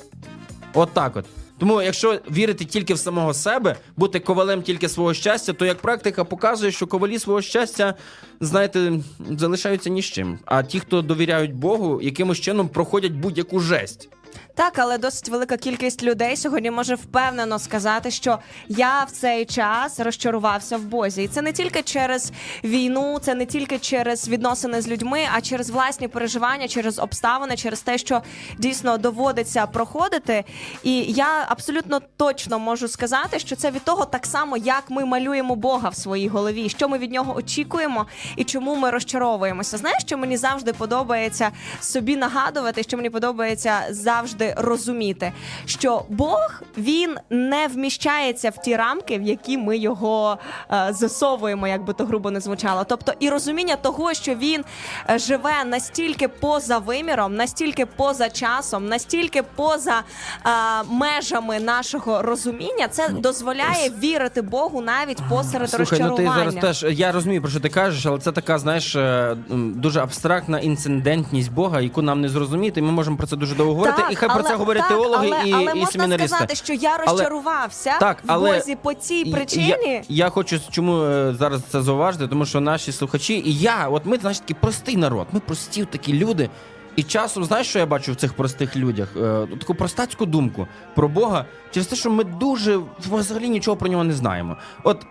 От так от. Тому, якщо вірити тільки в самого себе, бути ковалем тільки свого щастя, то як практика показує, що ковалі свого щастя, знаєте, залишаються ні з чим. А ті, хто довіряють Богу, якимось чином проходять будь-яку жесть. Так, але досить велика кількість людей сьогодні може впевнено сказати, що я в цей час розчарувався в Бозі. І це не тільки через війну, це не тільки через відносини з людьми, а через власні переживання, через обставини, через те, що дійсно доводиться проходити. І я абсолютно точно можу сказати, що це від того так само, як ми малюємо Бога в своїй голові, що ми від нього очікуємо і чому ми розчаровуємося. Знаєш, що мені завжди подобається собі нагадувати, що мені подобається завжди розуміти, що Бог він не вміщається в ті рамки, в які ми його е, засовуємо, як би то грубо не звучало. Тобто, і розуміння того, що він е, живе настільки поза виміром, настільки поза часом, настільки поза е, межами нашого розуміння, це дозволяє вірити Богу навіть посеред Слухай, ну ти зараз теж я розумію, про що ти кажеш, але це така, знаєш, е, дуже абстрактна інцидентність Бога, яку нам не зрозуміти. і Ми можемо про це дуже довго говорити. і хай про це говорять так, теологи але, і, але і можна семінаристи. сказати, що я Але- розчарувався Так, в але- Бозі по цій причині. Я, я хочу чому е, зараз це зауважити, тому що наші слухачі, і я, от ми, знаєш, такий простий народ, ми прості такі люди. І часом, знаєш, що я бачу в цих простих людях? Е, таку простацьку думку про Бога через те, що ми дуже взагалі нічого про нього не знаємо. От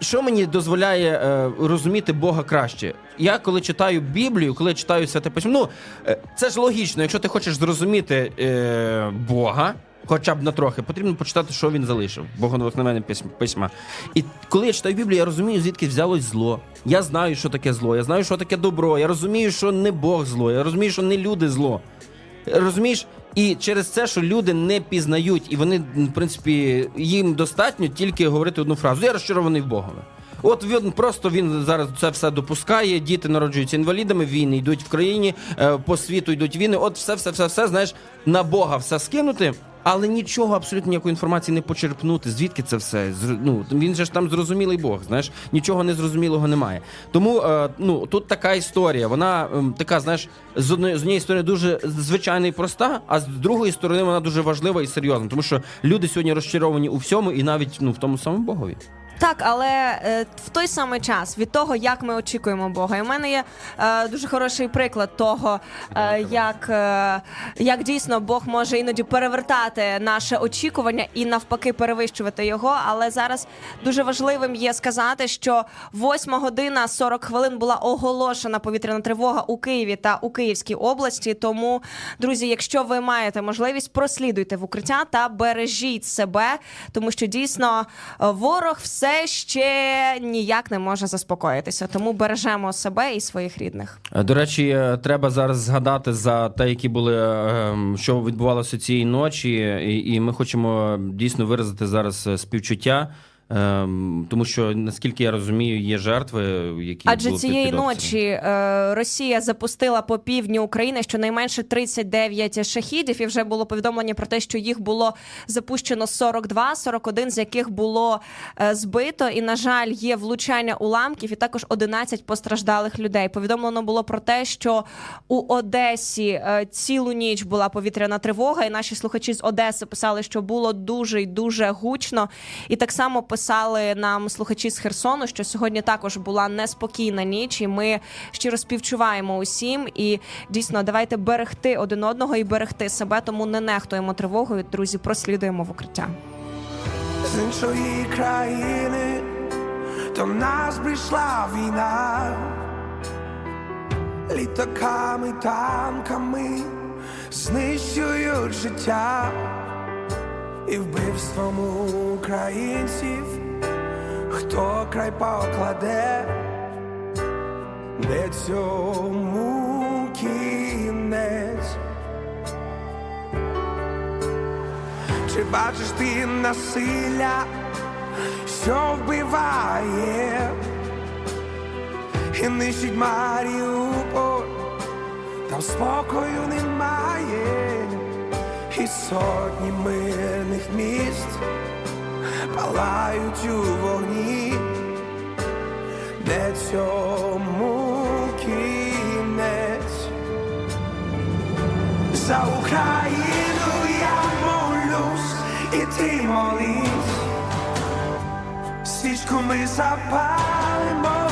що мені дозволяє е, розуміти Бога краще? Я коли читаю Біблію, коли читаю святе письмо, ну е, це ж логічно, якщо ти хочеш зрозуміти е, Бога. Хоча б на трохи, потрібно почитати, що він залишив, Богоновихновенне письма-. І коли я читаю Біблію, я розумію, звідки взялось зло. Я знаю, що таке зло, я знаю, що таке добро. Я розумію, що не Бог зло, я розумію, що не люди зло. Розумієш? І через це, що люди не пізнають, і вони, в принципі, їм достатньо тільки говорити одну фразу: я розчарований в Богові. От він просто він зараз це все допускає. Діти народжуються інвалідами, війни йдуть в країні, е, по світу йдуть війни. От все, все, все, все, знаєш, на Бога все скинути. Але нічого, абсолютно ніякої інформації не почерпнути. Звідки це все? Ну він же ж там зрозумілий Бог, знаєш, нічого незрозумілого немає. Тому е, ну тут така історія. Вона ем, така, знаєш, з одної з однієї сторони дуже звичайна і проста, а з другої сторони вона дуже важлива і серйозна, тому що люди сьогодні розчаровані у всьому і навіть ну в тому самому Богові. Так, але е, в той самий час від того, як ми очікуємо Бога, і в мене є е, дуже хороший приклад того, е, як, е, як дійсно Бог може іноді перевертати наше очікування і навпаки перевищувати його. Але зараз дуже важливим є сказати, що 8 година 40 хвилин була оголошена повітряна тривога у Києві та у Київській області. Тому, друзі, якщо ви маєте можливість, прослідуйте в укриття та бережіть себе, тому що дійсно е, ворог все все ще ніяк не може заспокоїтися. Тому бережемо себе і своїх рідних. Е, До речі, е, треба зараз згадати за те, які були е, що відбувалося цієї ночі, і, ми хочемо дійсно виразити зараз співчуття. Е, Тому що наскільки я розумію, є жертви, які Адже були цієї під ночі е, Росія запустила по півдні України щонайменше 39 шахідів, і вже було повідомлення про те, що їх було запущено 42, 41 з яких було е, збито. І на жаль, є влучання уламків, і також 11 постраждалих людей. Повідомлено було про те, що у Одесі е, цілу ніч була повітряна тривога, і наші слухачі з Одеси писали, що було дуже й дуже гучно. І так само писали нам слухачі з Херсону, що сьогодні також була неспокійна ніч, і ми щиро співчуваємо усім. І дійсно, давайте берегти один одного і берегти себе, тому не нехтуємо тривогою. Друзі, прослідуємо в укриття. з іншої країни до нас прийшла війна, літаками, танками знищують життя і вбивством українців, хто край покладе, де цьому кінець. Чи бачиш ти насилля, що вбиває? І нищить Маріуполь, там спокою немає, і сотні мирних міст палають у вогні, де цьому кінець за Україну я молюсь, і ти молись. Свічку ми запалимо,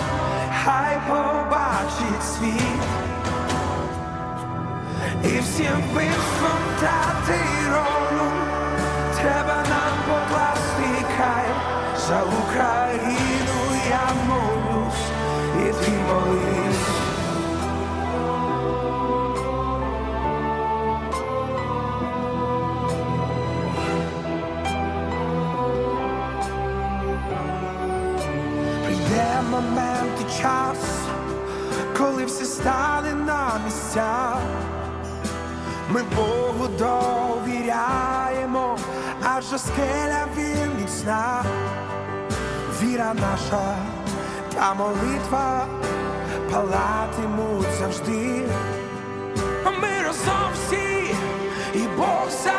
хай побачить світ. І всім вбивством та терором треба нам покласти край. За Україну я молюсь, і ти. Прийде момент і час, коли все стане на місця. Ми Богу довіряємо, адже скеля він міцна. Віра наша та молитва палатимуть завжди. Ми разом всі і Бог за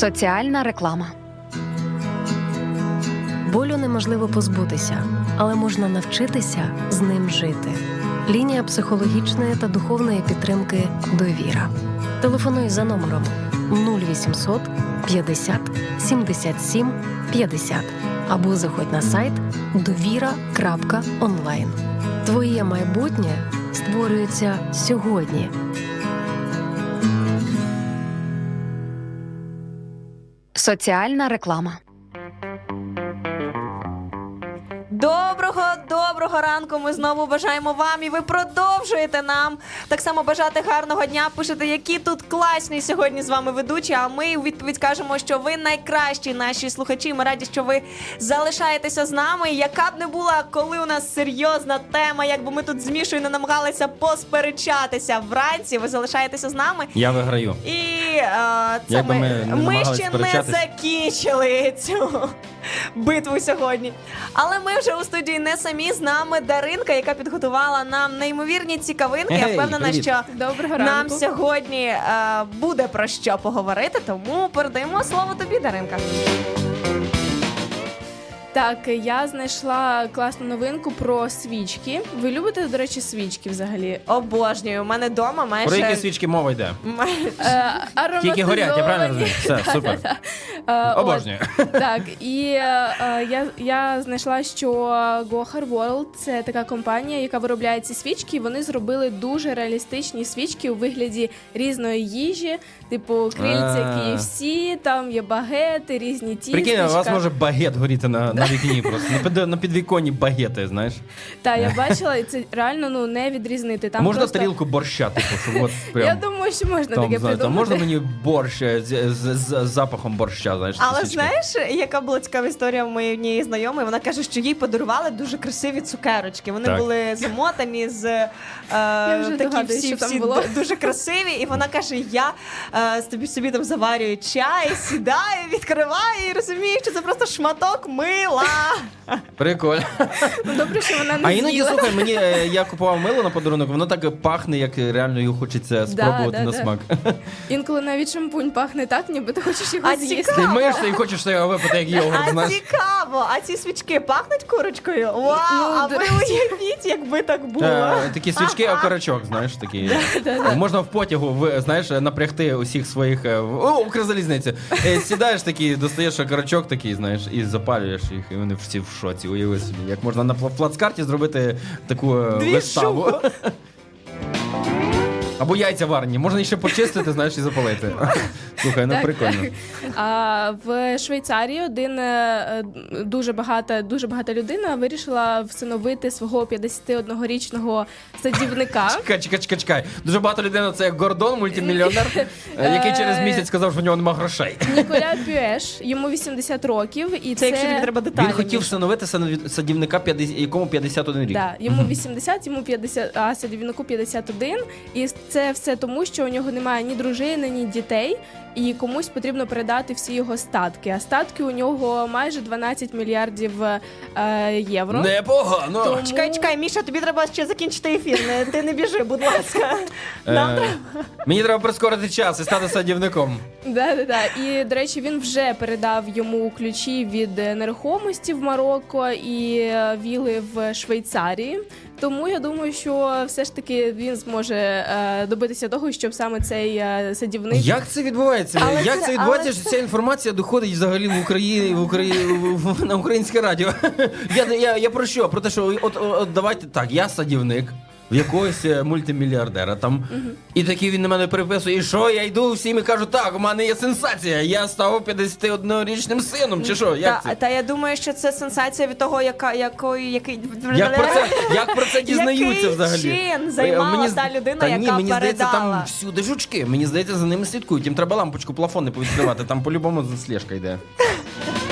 Соціальна реклама. Болю неможливо позбутися, але можна навчитися з ним жити. Лінія психологічної та духовної підтримки Довіра. Телефонуй за номером 0800 50 77 50 або заходь на сайт довіра.онлайн. Твоє майбутнє створюється сьогодні. Соціальна реклама. Доброго, доброго. ранку. Ми знову бажаємо вам, і ви продовжуєте нам так само бажати гарного дня. Пишете, які тут класні сьогодні з вами ведучі. А ми у відповідь кажемо, що ви найкращі наші слухачі. Ми раді, що ви залишаєтеся з нами. Яка б не була, коли у нас серйозна тема, якби ми тут з Мішою не намагалися посперечатися вранці. Ви залишаєтеся з нами. Я виграю. І е, це Якби ми, ми не ми ще не закінчили цю битву сьогодні. Але ми вже у студії не самі з нами Даринка, яка підготувала нам неймовірні цікавинки. Я впевнена, привіт. що Доброго нам ранку. сьогодні е, буде про що поговорити. Тому передаємо слово тобі, Даринка. Так, я знайшла класну новинку про свічки. Ви любите, до речі, свічки взагалі? Обожнюю. У мене вдома майже Про які свічки мова йде? Е, Тільки горять, я правильно розумію? Все, супер. Е, Обожнюю. Так, і е, я, я знайшла, що Gohar World – це така компанія, яка виробляє ці свічки. і Вони зробили дуже реалістичні свічки у вигляді різної їжі, типу крильця. KFC, там є багети, різні тістечка. Прикинь, у вас може багет горіти на, на вікні просто. На, під, на підвіконні багети, знаєш. Та я бачила, і це реально ну не відрізнити. Там можна просто... тарілку борща, типу, щоб от прям. Я думаю, що можна там, таке знаєш, там можна мені борщ е, з, з, з, з запахом борща, знаєш. Але свічки? знаєш, яка була цікава історія в моєї однієї знайомої? Вона каже, що їй подарували дуже красиві цукерочки. Вони Так. були замотані з е, вже такі догадуюсь, всі, що там всі було. д- дуже красиві. І вона каже: я е, собі собі там заварюю чай, сідаю, відкриваю і розумію, що це просто шматок мила. Прикольно. Ну, добре, що вона не А іноді з'їла. слухай, мені е, я купував мило на подарунок, воно так пахне, як реально його хочеться спробувати да, на да. смак. Інколи навіть шампунь пахне так, ніби ти хочеш його А з'їсти. Ти миєшся і хочеш його випити, як йогурт, А знаєш. цікаво, а ці свічки пахнуть курочкою? Вау! Ну, а до ви уявіть, якби так було. Е, Такі свічки, окорочок, знаєш, такі. Можна в потягу, ви, знаєш, напрягти усіх своїх. е, в- О, Укрзалізницю. Е, Сідаєш такий, достаєш окорочок такий, знаєш, і запалюєш їх, і вони всі в шоці. уявили собі, як можна на пла- плацкарті зробити таку е, Дві виставу. Або яйця варені, можна ще почистити, знаєш, і запалити. Слухай, ну Так, прикольно. А в Швейцарії один е, дуже багата, дуже багата людина вирішила всиновити свого 51-річного садівника. Чекай, чекай, чекай, чекай. Дуже багато людей на це як Гордон, мультимільйонер, е, який через місяць сказав, що в нього нема грошей. Ніколя Пюеш, йому 80 років, і Це це, якщо тобі треба деталі. Він хотів встановити садів- садівника, 50 якому 51 рік. Да, йому 80, йому 50, а садівнику 51. І це все тому, що у нього немає ні дружини, ні дітей, і комусь потрібно передати всі його статки. А статки у нього майже 12 мільярдів е, євро. Непогано. Тому- Чекай, чекай, Міша, тобі треба ще закінчити ефір. Не, ти не біжи, будь ласка. Е, Мені треба прискорити час і стати садівником. Да, да, да. І до речі, він вже передав йому ключі від е, нерухомості в Марокко і е, віли в Швейцарії. Тому я думаю, що все ж таки він зможе е, добитися того, щоб саме цей е, садівник Як це відбувається? Але Як це- це відбувається, але що ця інформація доходить взагалі в Україні в Україні в- на українське радіо? Я, я, я про що? Про те, що от, от, от давайте так, я садівник. В якогось е, мультимільярдера там. І такий він на мене переписує. І що? Я йду всім і кажу, так, у мене є сенсація. Я став 51-річним сином. Чи що? Як Та, це? та я думаю, що це сенсація від того, яка якої який Як про це, як про це дізнаються Який взагалі? чин займала Мені з- та людина, та ні, яка мені здається, передала? там всюди жучки. Мені здається, за ними слідкують. Їм треба лампочку, плафон не повідкривати. Там по-любому слежка йде.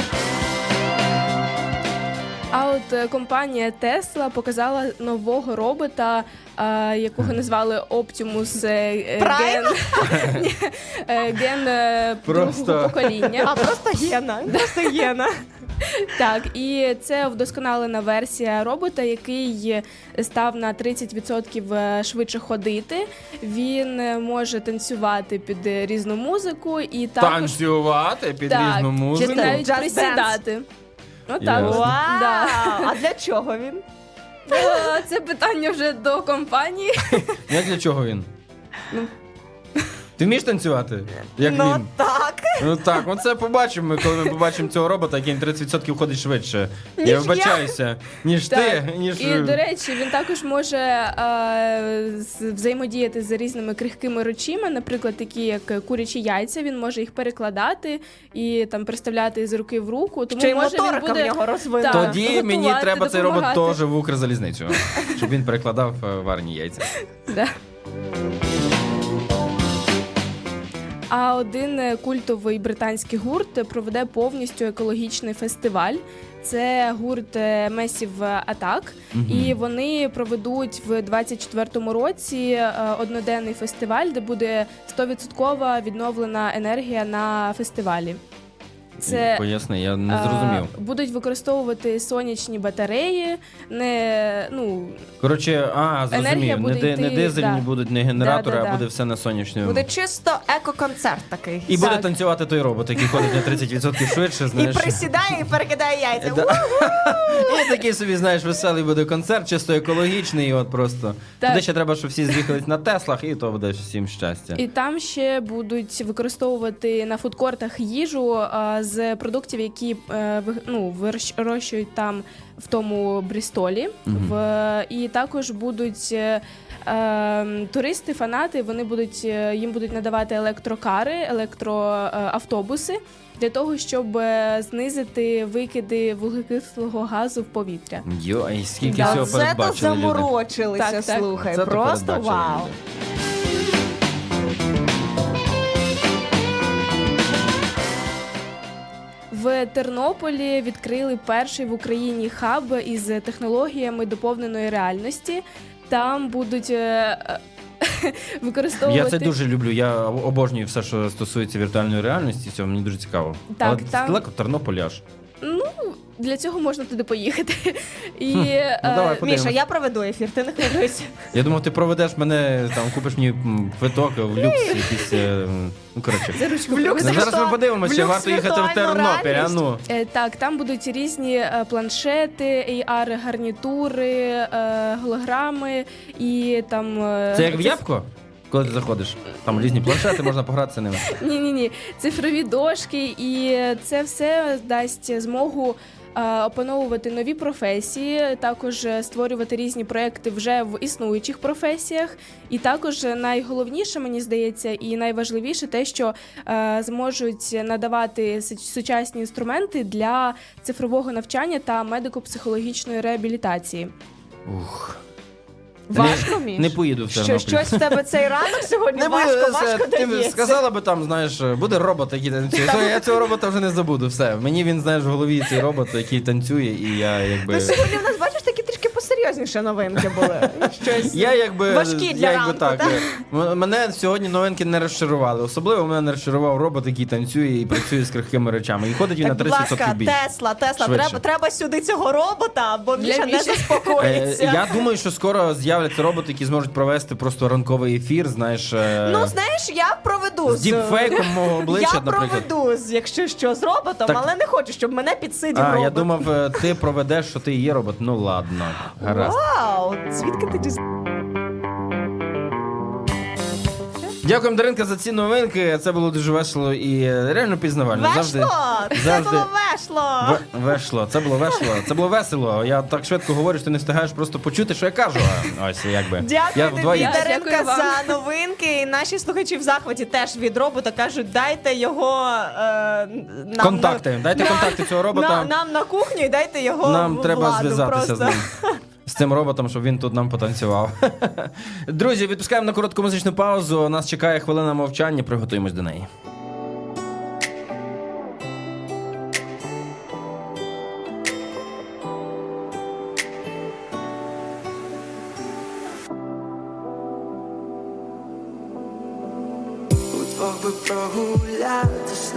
А от е, компанія Tesla показала нового робота, е, якого назвали Optimus е, Prime? Ген е, Просто- другого покоління. А просто гена, просто гена. Так, і це вдосконалена версія робота, який став на 30% швидше ходити. Він може танцювати під різну музику і також Танцювати під Так, різну музику. навіть Just присідати. Отак. Ясно. Вау! Да. А для чого він? Е, Це питання вже до компанії. Ну, для чого він? Ти вмієш танцювати? Як ну він? так. Ну так, оце побачимо, ми, коли ми побачимо цього робота, який на 30% ходить швидше. Ніж я я. вибачаюся, ніж Так. ти, ніж. І до речі, він також може е, взаємодіяти з різними крихкими речима, наприклад, такі як курячі яйця. Він може їх перекладати і там переставляти з руки в руку. Тому й може він буде в нього розвинена. Так, Тоді готувати, мені треба цей робот допомагати. теж в Укрзалізницю, щоб він перекладав е, варені яйця. Да. А один е, культовий британський гурт проведе повністю екологічний фестиваль. Це гурт Месів Атак, угу. І вони проведуть в 24-му році е, одноденний фестиваль, де буде 100% відновлена енергія на фестивалі. Це Поясни, я не зрозумів. будуть використовувати сонячні батареї, не ну Коротше, а, зрозумів. Не, ди- не дизельні да. будуть, не генератори, Да, да, а да. буде все на сонячному. Буде чисто еко-концерт такий. І буде танцювати той робот, який ходить на 30% швидше, І присідає, і перекидає яйця. І такий собі, знаєш, веселий буде концерт, чисто екологічний, і от просто. Так. Туди ще треба, щоб всі з'їхались на Теслах, і то буде всім щастя. І там ще будуть використовувати на фудкортах їжу а, з продуктів, які е, ну, вирощують там в тому Брістолі. В, і також будуть. е, е, Туристи, фанати, вони будуть е, їм будуть надавати електрокари, електроавтобуси для того, щоб е, знизити викиди вуглекислого газу в повітря. Йой, скільки Да, всього це то передбачили люди. заморочилися, Так, так. слухай. Це Просто вау. люди. В Тернополі відкрили перший в Україні хаб із технологіями доповненої реальності. Там будуть е, е, використовувати Я це дуже люблю. Я обожнюю все, що стосується віртуальної реальності. Цього мені дуже цікаво. Так, Але там- далеко в Тернополі аж. Ну для цього можна туди поїхати. І Ну, е, давай, Міша, я проведу ефір, ти не хвилюйся. Я думав, ти проведеш мене там, купиш мені м, квиток в люкс, якийсь. е, Ну коротше. за ручку В люкс Ну, зараз ми подивимося, чи варто їхати в віртуальну Тернопіль. А ну. Е, Так, там будуть різні е, планшети, AR-гарнітури, е, голограми і там. е, Це як в Ябко? Коли ти заходиш, там різні планшети, можна погратися ними. Ні, ні, ні. Цифрові дошки, і це все дасть змогу. Е, Опановувати нові професії, також е, створювати різні проекти вже в існуючих професіях. І також найголовніше, мені здається, і найважливіше те, що е, зможуть надавати сучасні інструменти для цифрового навчання та медико-психологічної реабілітації. Ух. Важко, Міш? Не поїду в Що, щось в тебе цей ранок сьогодні Не важко, буде, важко ти дається. сказала би там, знаєш, буде робот, який танцює. То Я цього робота вже не забуду. Все. Мені він, знаєш, в голові цей робот, який танцює, і я якби. Ну, сьогодні в нас, бачиш, такі трішки посерйозніше новинки були. Щось Я якби важкі для я якби ранку, так. так? е, Мене сьогодні новинки не розчарували. Особливо мене не розчарував робот, який танцює і працює з крихкими речами. І ходить він Так, на будь 30% ласка, більше. Тесла, Тесла, Швидше. треба, треба сюди цього робота, бо Міша не Міші. Е, заспокоїться. я думаю, що скоро з'являться роботи, які зможуть провести просто ранковий ефір. Знаєш, е, Ну, знаєш, я проведу з діпфейком мого обличчя, я наприклад. проведу, з- якщо що, з роботом, Так. але не хочу, щоб мене підсидів А, робот. я думав, е, ти проведеш, що ти є робот. Ну ладно, гаразд. Вау, звідки ти діз... Дякуємо, Даринка, за ці новинки. Це було дуже весело і е, реально пізнавально. Завжди, Це завжди. було вешло! Ве- Вешло, це було весело. Це було весело. Я так швидко говорю, що ти не встигаєш просто почути, що я кажу. А, Ось якби. Дякую я тобі, вдвоє. Даринка, Дякую вам. за новинки. І наші слухачі в захваті теж від робота кажуть, дайте його е, нам Контакти. на- Дайте контакти цього робота. На, нам на кухню і дайте його Нам в треба владу зв'язатися з ним. З цим роботом, щоб він тут нам потанцював. Друзі, відпускаємо на коротку музичну паузу. Нас чекає хвилина мовчання. Приготуємось до неї.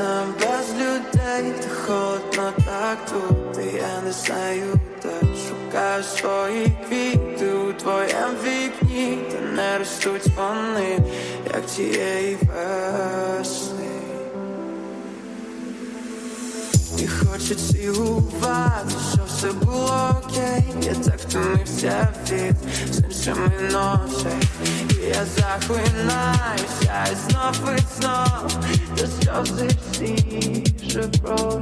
Прогулятись без людей, ти холодно так тут, і я не знаю, де шукаю свої квіти у твоєм вікні, та не ростуть вони, як тієї весни. І хочу цілувати, що все було окей, я так втомився від з іншими ночей І я захлинаюся і знов і знов Та сльози всі вже любов,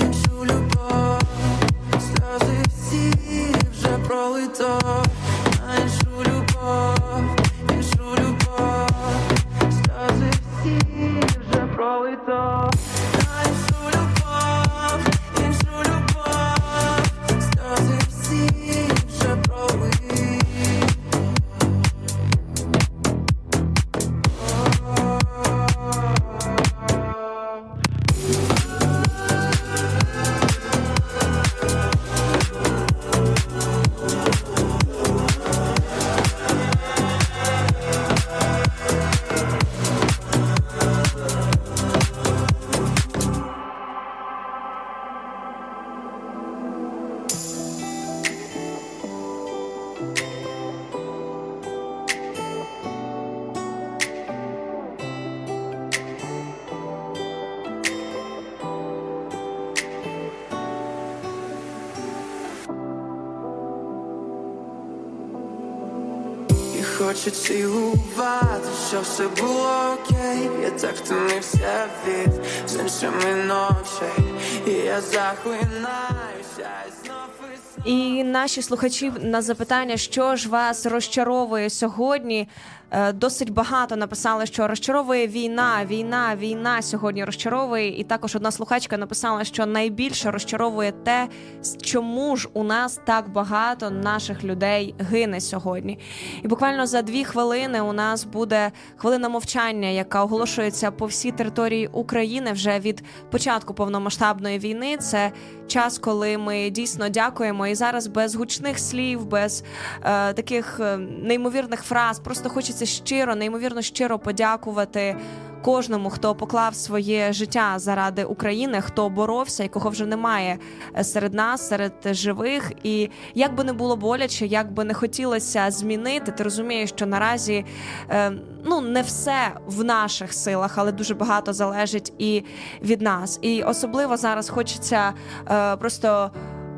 іншу любов Сльози всі вже пролито пролито І хочу цілувати, що все було окей Я так втомився від з іншими ночей І я захлинаюся знов і знов І наші слухачі на запитання, що ж вас розчаровує сьогодні. Е, Досить багато написали, що розчаровує війна, війна, війна сьогодні розчаровує. І також одна слухачка написала, що найбільше розчаровує те, чому ж у нас так багато наших людей гине сьогодні. І буквально за дві хвилини у нас буде хвилина мовчання, яка оголошується по всій території України вже від початку повномасштабної війни. Це час, коли ми дійсно дякуємо. І зараз без гучних слів, без е, таких е, неймовірних фраз, просто хочеться щиро, неймовірно щиро подякувати. Кожному, хто поклав своє життя заради України, хто боровся і кого вже немає е, серед нас, серед живих. І як би не було боляче, як би не хотілося змінити, ти розумієш, що наразі е, ну не все в наших силах, але дуже багато залежить і від нас. І особливо зараз хочеться е, просто.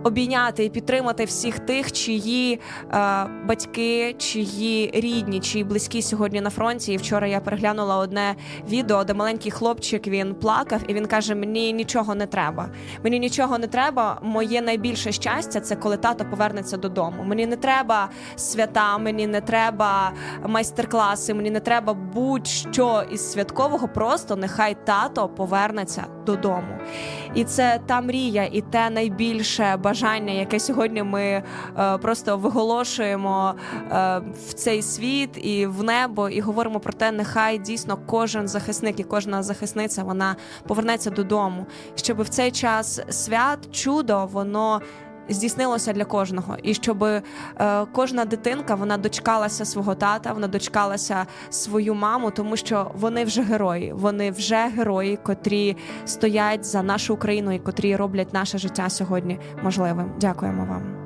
Обійняти і підтримати всіх тих, чиї е, батьки, чиї рідні, чиї близькі сьогодні на фронті. І вчора я переглянула одне відео, де маленький хлопчик він плакав, і він каже: Мені нічого не треба. Мені нічого не треба. Моє найбільше щастя це коли тато повернеться додому. Мені не треба свята, мені не треба майстер-класи, мені не треба будь-що із святкового. Просто нехай тато повернеться додому. І це та мрія, і те найбільше бажання, яке сьогодні ми е, просто виголошуємо е, в цей світ і в небо, і говоримо про те, нехай дійсно кожен захисник і кожна захисниця вона повернеться додому, щоб в цей час свят чудо воно. Здійснилося для кожного, і щоб е, кожна дитинка вона дочекалася свого тата, вона дочкалася свою маму, тому що вони вже герої. Вони вже герої, котрі стоять за нашу Україну і котрі роблять наше життя сьогодні можливим. Дякуємо вам.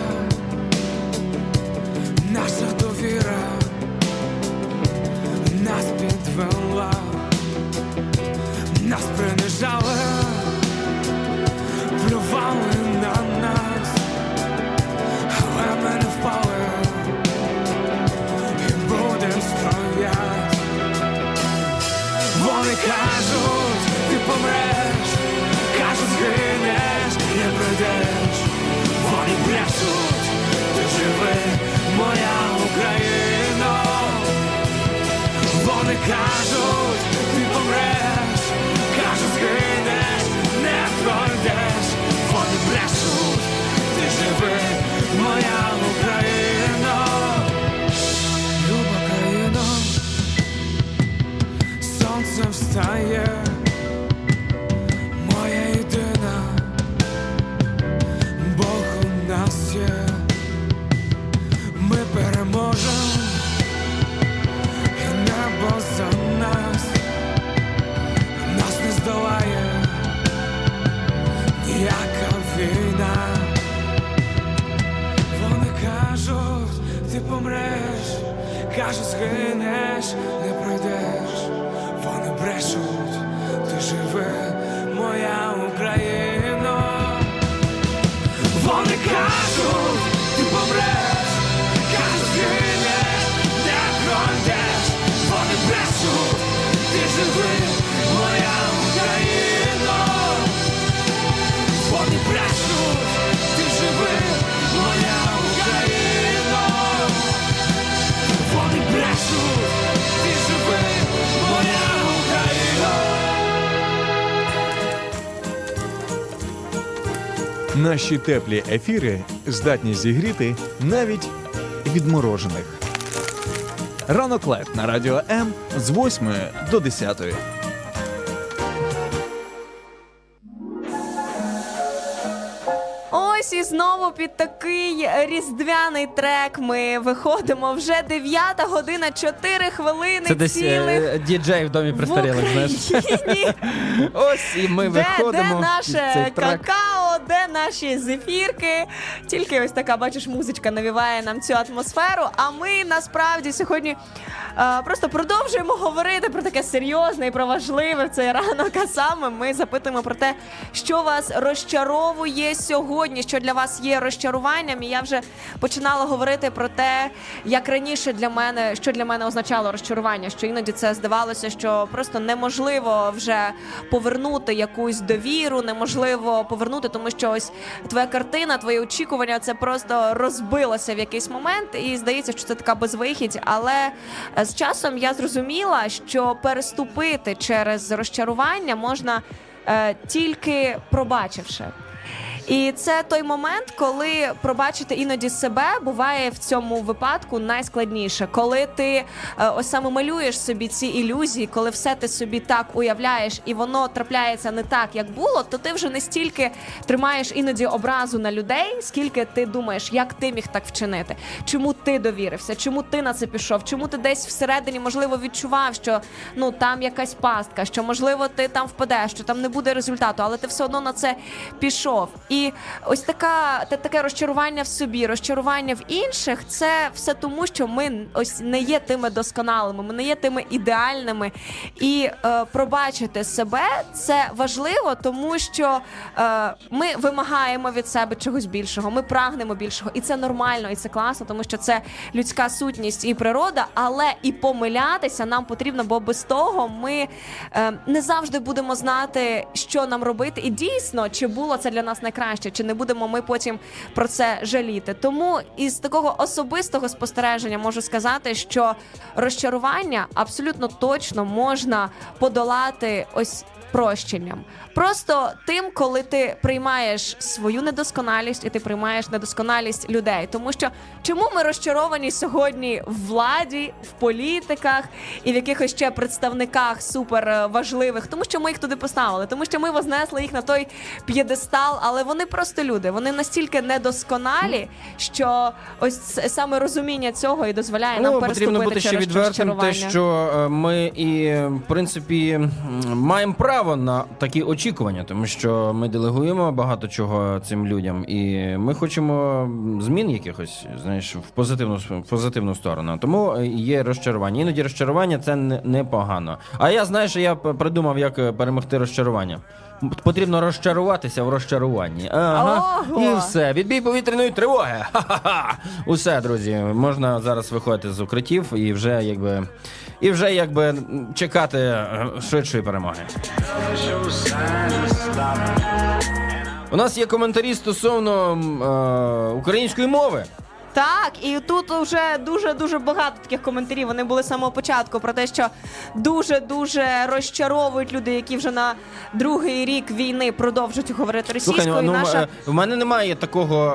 наша довіра нас підвела, нас принижали, кажуть, ти помреш, кажуть, згинеш, не пройдеш. Вони брешуть, ти живи, моя Україна. Люба країна, сонце встає, помреш, кажуть, згинеш, не пройдеш. Вони брешуть, ти живи, Наші теплі ефіри здатні зігріти навіть відморожених. Ранок лед на радіо М з 8 до 10. Ось і знову під такий різдвяний трек ми виходимо вже 9 година 4 хвилини Це десь цілих. е, діджей в домі престарілих, знаєш. Україні. Ось і ми де, виходимо. де наше в цей трек. какао, де наші зефірки. Тільки ось така, бачиш, музичка навіває нам цю атмосферу. А ми насправді сьогодні просто продовжуємо говорити про таке серйозне і про важливе в цей ранок. А саме ми запитуємо про те, що вас розчаровує сьогодні, що для вас є розчаруванням. І я вже починала говорити про те, як раніше для мене, що для мене означало розчарування, що іноді це здавалося, що просто неможливо вже повернути якусь довіру, неможливо повернути, тому що ось твоя картина, твої очікування, це просто розбилося в якийсь момент, і здається, що це така безвихідь. Але е, з часом я зрозуміла, що переступити через розчарування можна е, тільки пробачивши. І це той момент, коли пробачити іноді себе буває в цьому випадку найскладніше, коли ти е, ось саме малюєш собі ці ілюзії, коли все ти собі так уявляєш, і воно трапляється не так, як було, то ти вже не стільки тримаєш іноді образу на людей, скільки ти думаєш, як ти міг так вчинити, чому ти довірився, чому ти на це пішов, чому ти десь всередині можливо відчував, що ну там якась пастка, що можливо ти там впадеш, що там не буде результату, але ти все одно на це пішов. І ось така та таке розчарування в собі, розчарування в інших, це все тому, що ми ось не є тими досконалими, ми не є тими ідеальними. І е, пробачити себе це важливо, тому що е, ми вимагаємо від себе чогось більшого, ми прагнемо більшого, і це нормально, і це класно, тому що це людська сутність і природа, але і помилятися нам потрібно, бо без того ми е, не завжди будемо знати, що нам робити, і дійсно, чи було це для нас найкраще краще, чи не будемо ми потім про це жаліти. Тому із такого особистого спостереження можу сказати, що розчарування абсолютно точно можна подолати ось. Прощенням, просто тим, коли ти приймаєш свою недосконалість і ти приймаєш недосконалість людей. Тому що чому ми розчаровані сьогодні в владі, в політиках і в якихось ще представниках супер е, тому що ми їх туди поставили, тому що ми вознесли їх на той п'єдестал, але вони просто люди. Вони настільки недосконалі, що ось саме розуміння цього і дозволяє нам Ну, переступити потрібно бути ще відвертим, те, що е, ми і е, в принципі маємо право на такі очікування, тому що ми делегуємо багато чого цим людям, і ми хочемо змін якихось, знаєш, в позитивну в позитивну сторону. Тому е, є розчарування. Іноді розчарування це непогано. А я знаєш, я придумав, як е, перемогти розчарування. Потрібно розчаруватися в розчаруванні. Ага. Ого! І все. Відбій повітряної тривоги. Ха-ха-ха. Усе, друзі. Можна зараз виходити з укриттів і вже якби. І вже якби чекати е, швидшої перемоги. У нас є коментарі стосовно е, української мови. Так, і тут вже дуже дуже багато таких коментарів. Вони були з самого початку про те, що дуже дуже розчаровують люди, які вже на другий рік війни продовжують говорити російською. Слухай, ну, ну, Наша е, в мене немає такого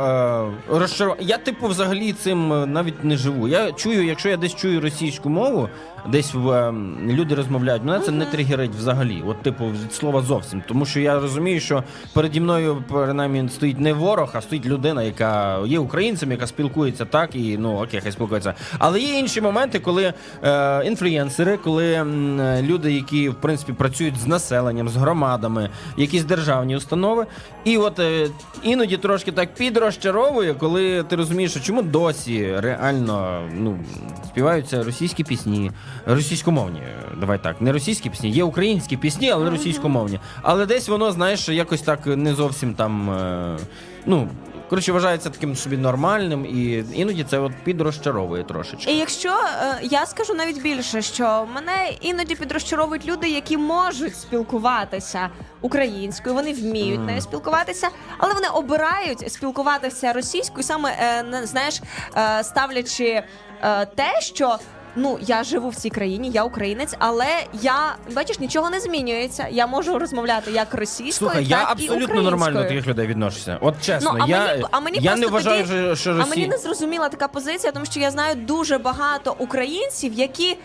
е, розчарування. Я, типу, взагалі цим е, навіть не живу. Я чую, якщо я десь чую російську мову, десь в е, люди розмовляють, мене це не тригерить взагалі. От, типу, від слова зовсім. Тому що я розумію, що переді мною принаймні стоїть не ворог, а стоїть людина, яка є українцем, яка спілкується так, і ну окей, хай спілкується. Але є інші моменти, коли е, інфлюєнсери, коли е, люди, які в принципі працюють з населенням, з громадами, якісь державні установи, і от е, іноді трошки так підрозчаровує, коли ти розумієш, що чому досі реально ну співаються російські пісні, російськомовні. Давай так, не російські пісні, є українські пісні, але російськомовні. Але десь воно, знаєш, якось так не зовсім там. Е, ну. Коротше, вважається таким собі нормальним, і іноді це от підрозчаровує трошечки. І якщо е, я скажу навіть більше, що мене іноді підрозчаровують люди, які можуть спілкуватися українською, вони вміють нею спілкуватися, але вони обирають спілкуватися російською, саме е, на- знаєш, е, ставлячи е, те, що. Ну, я живу в цій країні, я українець, але я бачиш, нічого не змінюється. Я можу розмовляти як російською, Слухай, так я абсолютно нормально до таких людей відношуся. От чесно, Ну, а я, мені, а мені я не вважаю, тоді, що, Росія... А мені не зрозуміла така позиція, тому що я знаю дуже багато українців, які.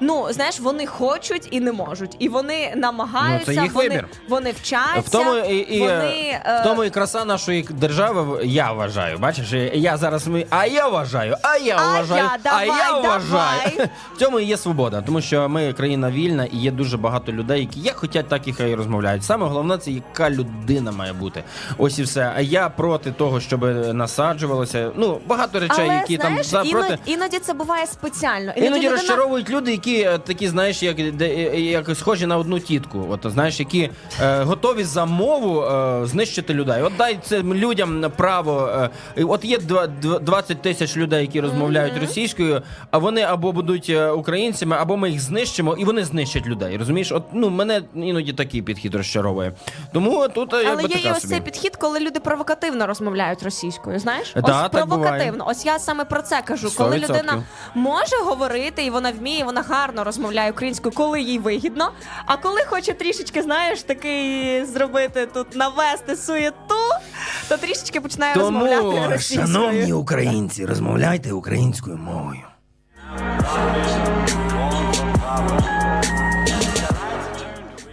Ну, знаєш, вони хочуть і не можуть, і вони намагаються, Ну, це їх вони, вибір. вони вчаться. В тому і, і вони, е, в тому і краса нашої держави, я вважаю. Бачиш, я зараз ми. А я вважаю, а я А вважаю, я, давай, а я давай. вважаю. В цьому і є свобода, тому що ми країна вільна і є дуже багато людей, які як хочуть, так і хай розмовляють. Саме головне це яка людина має бути. Ось і все. А я проти того, щоб насаджувалося. Ну багато речей, але, які знаєш, там за проти. іноді, іноді це буває спеціально. Іноді людина- розчаровують люди, які е, такі, знаєш, як, де, е, як схожі на одну тітку. От знаєш, які е, готові за мову е, знищити людей. От дай цим людям право. Е, от є два- дв- 20 тисяч людей, які розмовляють російською, а вони або будуть е, українцями, або ми їх знищимо, і вони знищать людей. Розумієш? От ну мене іноді такий підхід розчаровує. Тому тут е, Але якби є така і ось собі. цей підхід, коли люди провокативно розмовляють російською. Знаєш, Да, ось так провокативно. Ось я саме про це кажу. Сто Коли людина може говорити, і вона вміє, вона гарно розмовляє українською, коли їй вигідно. А коли хоче трішечки, знаєш, такий зробити тут навести суєту, то трішечки починає розмовляти Тому, російською. шановні українці, розмовляйте українською мовою.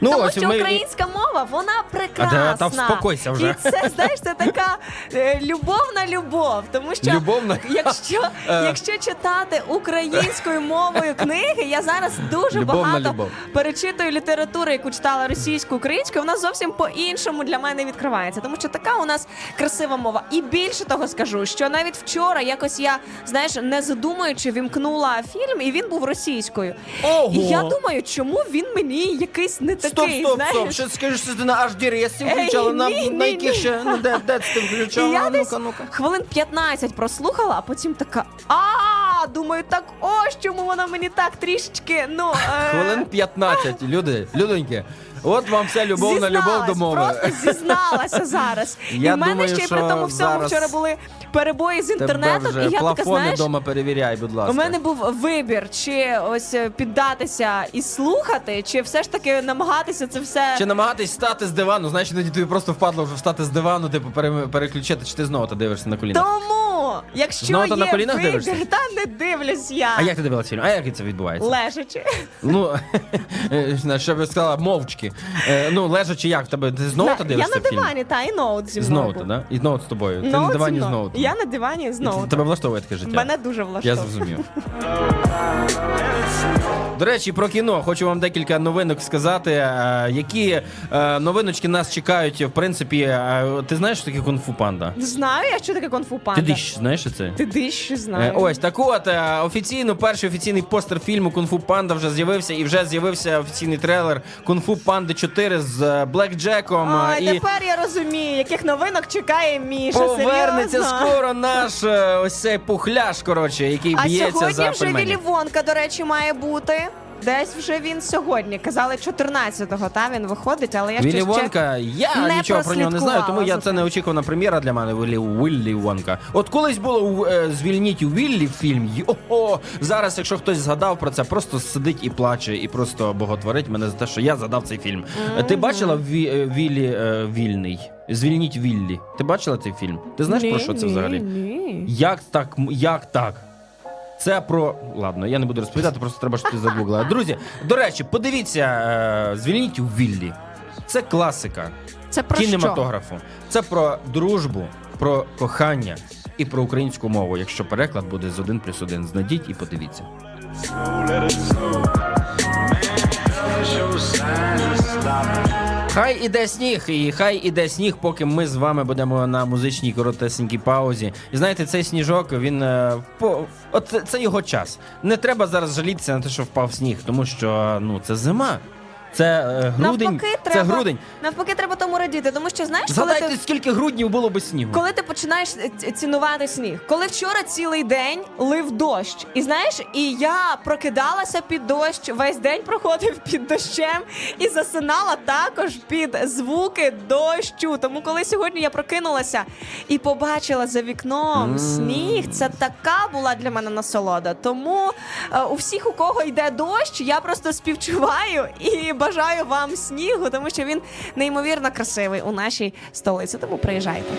Ну, Тому ось що ми- українська мова, вона прекрасна. Та вспокойся вже. І це, знаєш, це така е, любовна любов. Тому що Любовна? якщо, Е. якщо читати українською мовою книги, я зараз дуже Любовна багато любов. перечитую літературу, яку читала російською українською, вона зовсім по-іншому для мене відкривається. Тому що така у нас красива мова. І більше того скажу, що навіть вчора якось я, знаєш, не задумуючи, вімкнула фільм, і він був російською. Ого! І я думаю, чому він мені якийсь не Стоп, такий, стоп, знаєш. стоп. Що скажеш, що ти на HDRS Ей, включала? На, ні, на ні, яких ні. ще? Ну, де, де це ти І включала? я десь Ну-ка, ну-ка. хвилин 15 прослухала, а потім така. А, думаю, так ось чому вона мені так трішечки. Ну е, Хвилин 15, люди, людоньки. От вам вся любов на любов Зізналась, до мови. Просто зізналася зараз. Я і в мене думаю, ще й що при тому всьому зараз вчора були перебої з Тебе інтернетом, вже і я така, знаєш, вдома перевіряй, будь ласка. у мене був вибір, чи ось е, піддатися і слухати, чи все ж таки намагатися це все. Чи намагатись встати з дивану, знаєш, тоді тобі просто впадло вже встати з дивану, типу переключити, чи ти знову та дивишся на коліна. Тому, якщо Знову є на колінах вибір, дивишся? та не дивлюсь я. А як ти дивилася фільм? А як це відбувається? Лежачи. Ну, е, що би сказала, мовчки. Е, Ну, лежачи як в тебе? Ти знову та я на дивані, та і ноут зі мною. був. да? І ноут з тобою. Ти на дивані з ноутом. Я на дивані з І ноутом. Тебе влаштовує таке життя? Мене дуже Я влаштовує. зрозумів. До речі, про кіно хочу вам декілька новинок сказати. е, Які е, новиночки нас чекають, в принципі, е, ти знаєш, що таке кунг-фу панда? Знаю я, що таке конфу панда. Ти дищ, знаєш що це? Ти дищ, знаю. Ось так от офіційно перший офіційний постер фільму Кунг-фу Панда вже з'явився, і вже з'явився офіційний трейлер Кунг-фу Панди 4 з Блек Джеком. Ой, і тепер я розумію, яких новинок чекає Міша. повернеться серйозно? Скоро наш е, ось цей пухляш, коротше, який А б'ється сьогодні за вже пельмені. Вілі Вонка, до речі, має бути. Десь вже він сьогодні. Казали 14-го, та він виходить, але я Віллі ще Вонка, я не нічого про нього не знаю, тому я прослідкувала це за неочікувана прем'єра для мене. Віллі, Віллі Вонка. От колись було е, звільніть у Віллі фільм. Йо, зараз, якщо хтось згадав про це, просто сидить і плаче, і просто боготворить мене за те, що я згадав цей фільм. Е, Ти бачила Ві, е, Віллі е, Вільний? Звільніть Віллі. Ти бачила цей фільм? Ти знаєш Ні, про що це ні, взагалі? ні. Як так? Як так? Це про. Ладно, я не буду розповідати, просто треба, щоб ти загуглила. Друзі, до речі, подивіться, е, звільніть у Віллі. Це класика Це про кінематографу. Це про дружбу, про кохання і про українську мову. Якщо переклад буде з 1 плюс 1, знайдіть і подивіться. Хай іде сніг, і хай іде сніг, поки ми з вами будемо на музичній коротесенькій паузі. І знаєте, цей сніжок, він е, по от це, його час. Не треба зараз жалітися на те, що впав сніг, тому що ну це зима. Це е, грудень. Навпаки, це треба, грудень. навпаки, треба тому радіти, тому що знаєш, коли Згадайте, ти, скільки груднів було без снігу. коли ти починаєш ц- цінувати сніг. Коли вчора цілий день лив дощ, і знаєш, і я прокидалася під дощ, весь день проходив під дощем і засинала також під звуки дощу. Тому коли сьогодні я прокинулася і побачила за вікном сніг, це така була для мене насолода. Тому е, у всіх, у кого йде дощ, я просто співчуваю і бажаю вам снігу, тому що він неймовірно красивий у нашій столиці. Тому приїжджайте.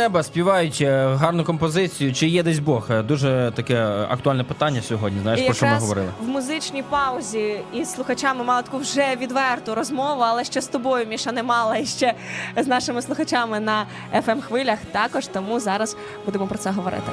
Неба співають е, гарну композицію. Чи є десь Бог? Е, Дуже таке актуальне питання сьогодні. Знаєш, І про що ми говорили? в музичній паузі із слухачами мала таку вже відверту розмову, але ще з тобою, Міша, не мала і ще з нашими слухачами на fm хвилях також. Тому зараз будемо про це говорити.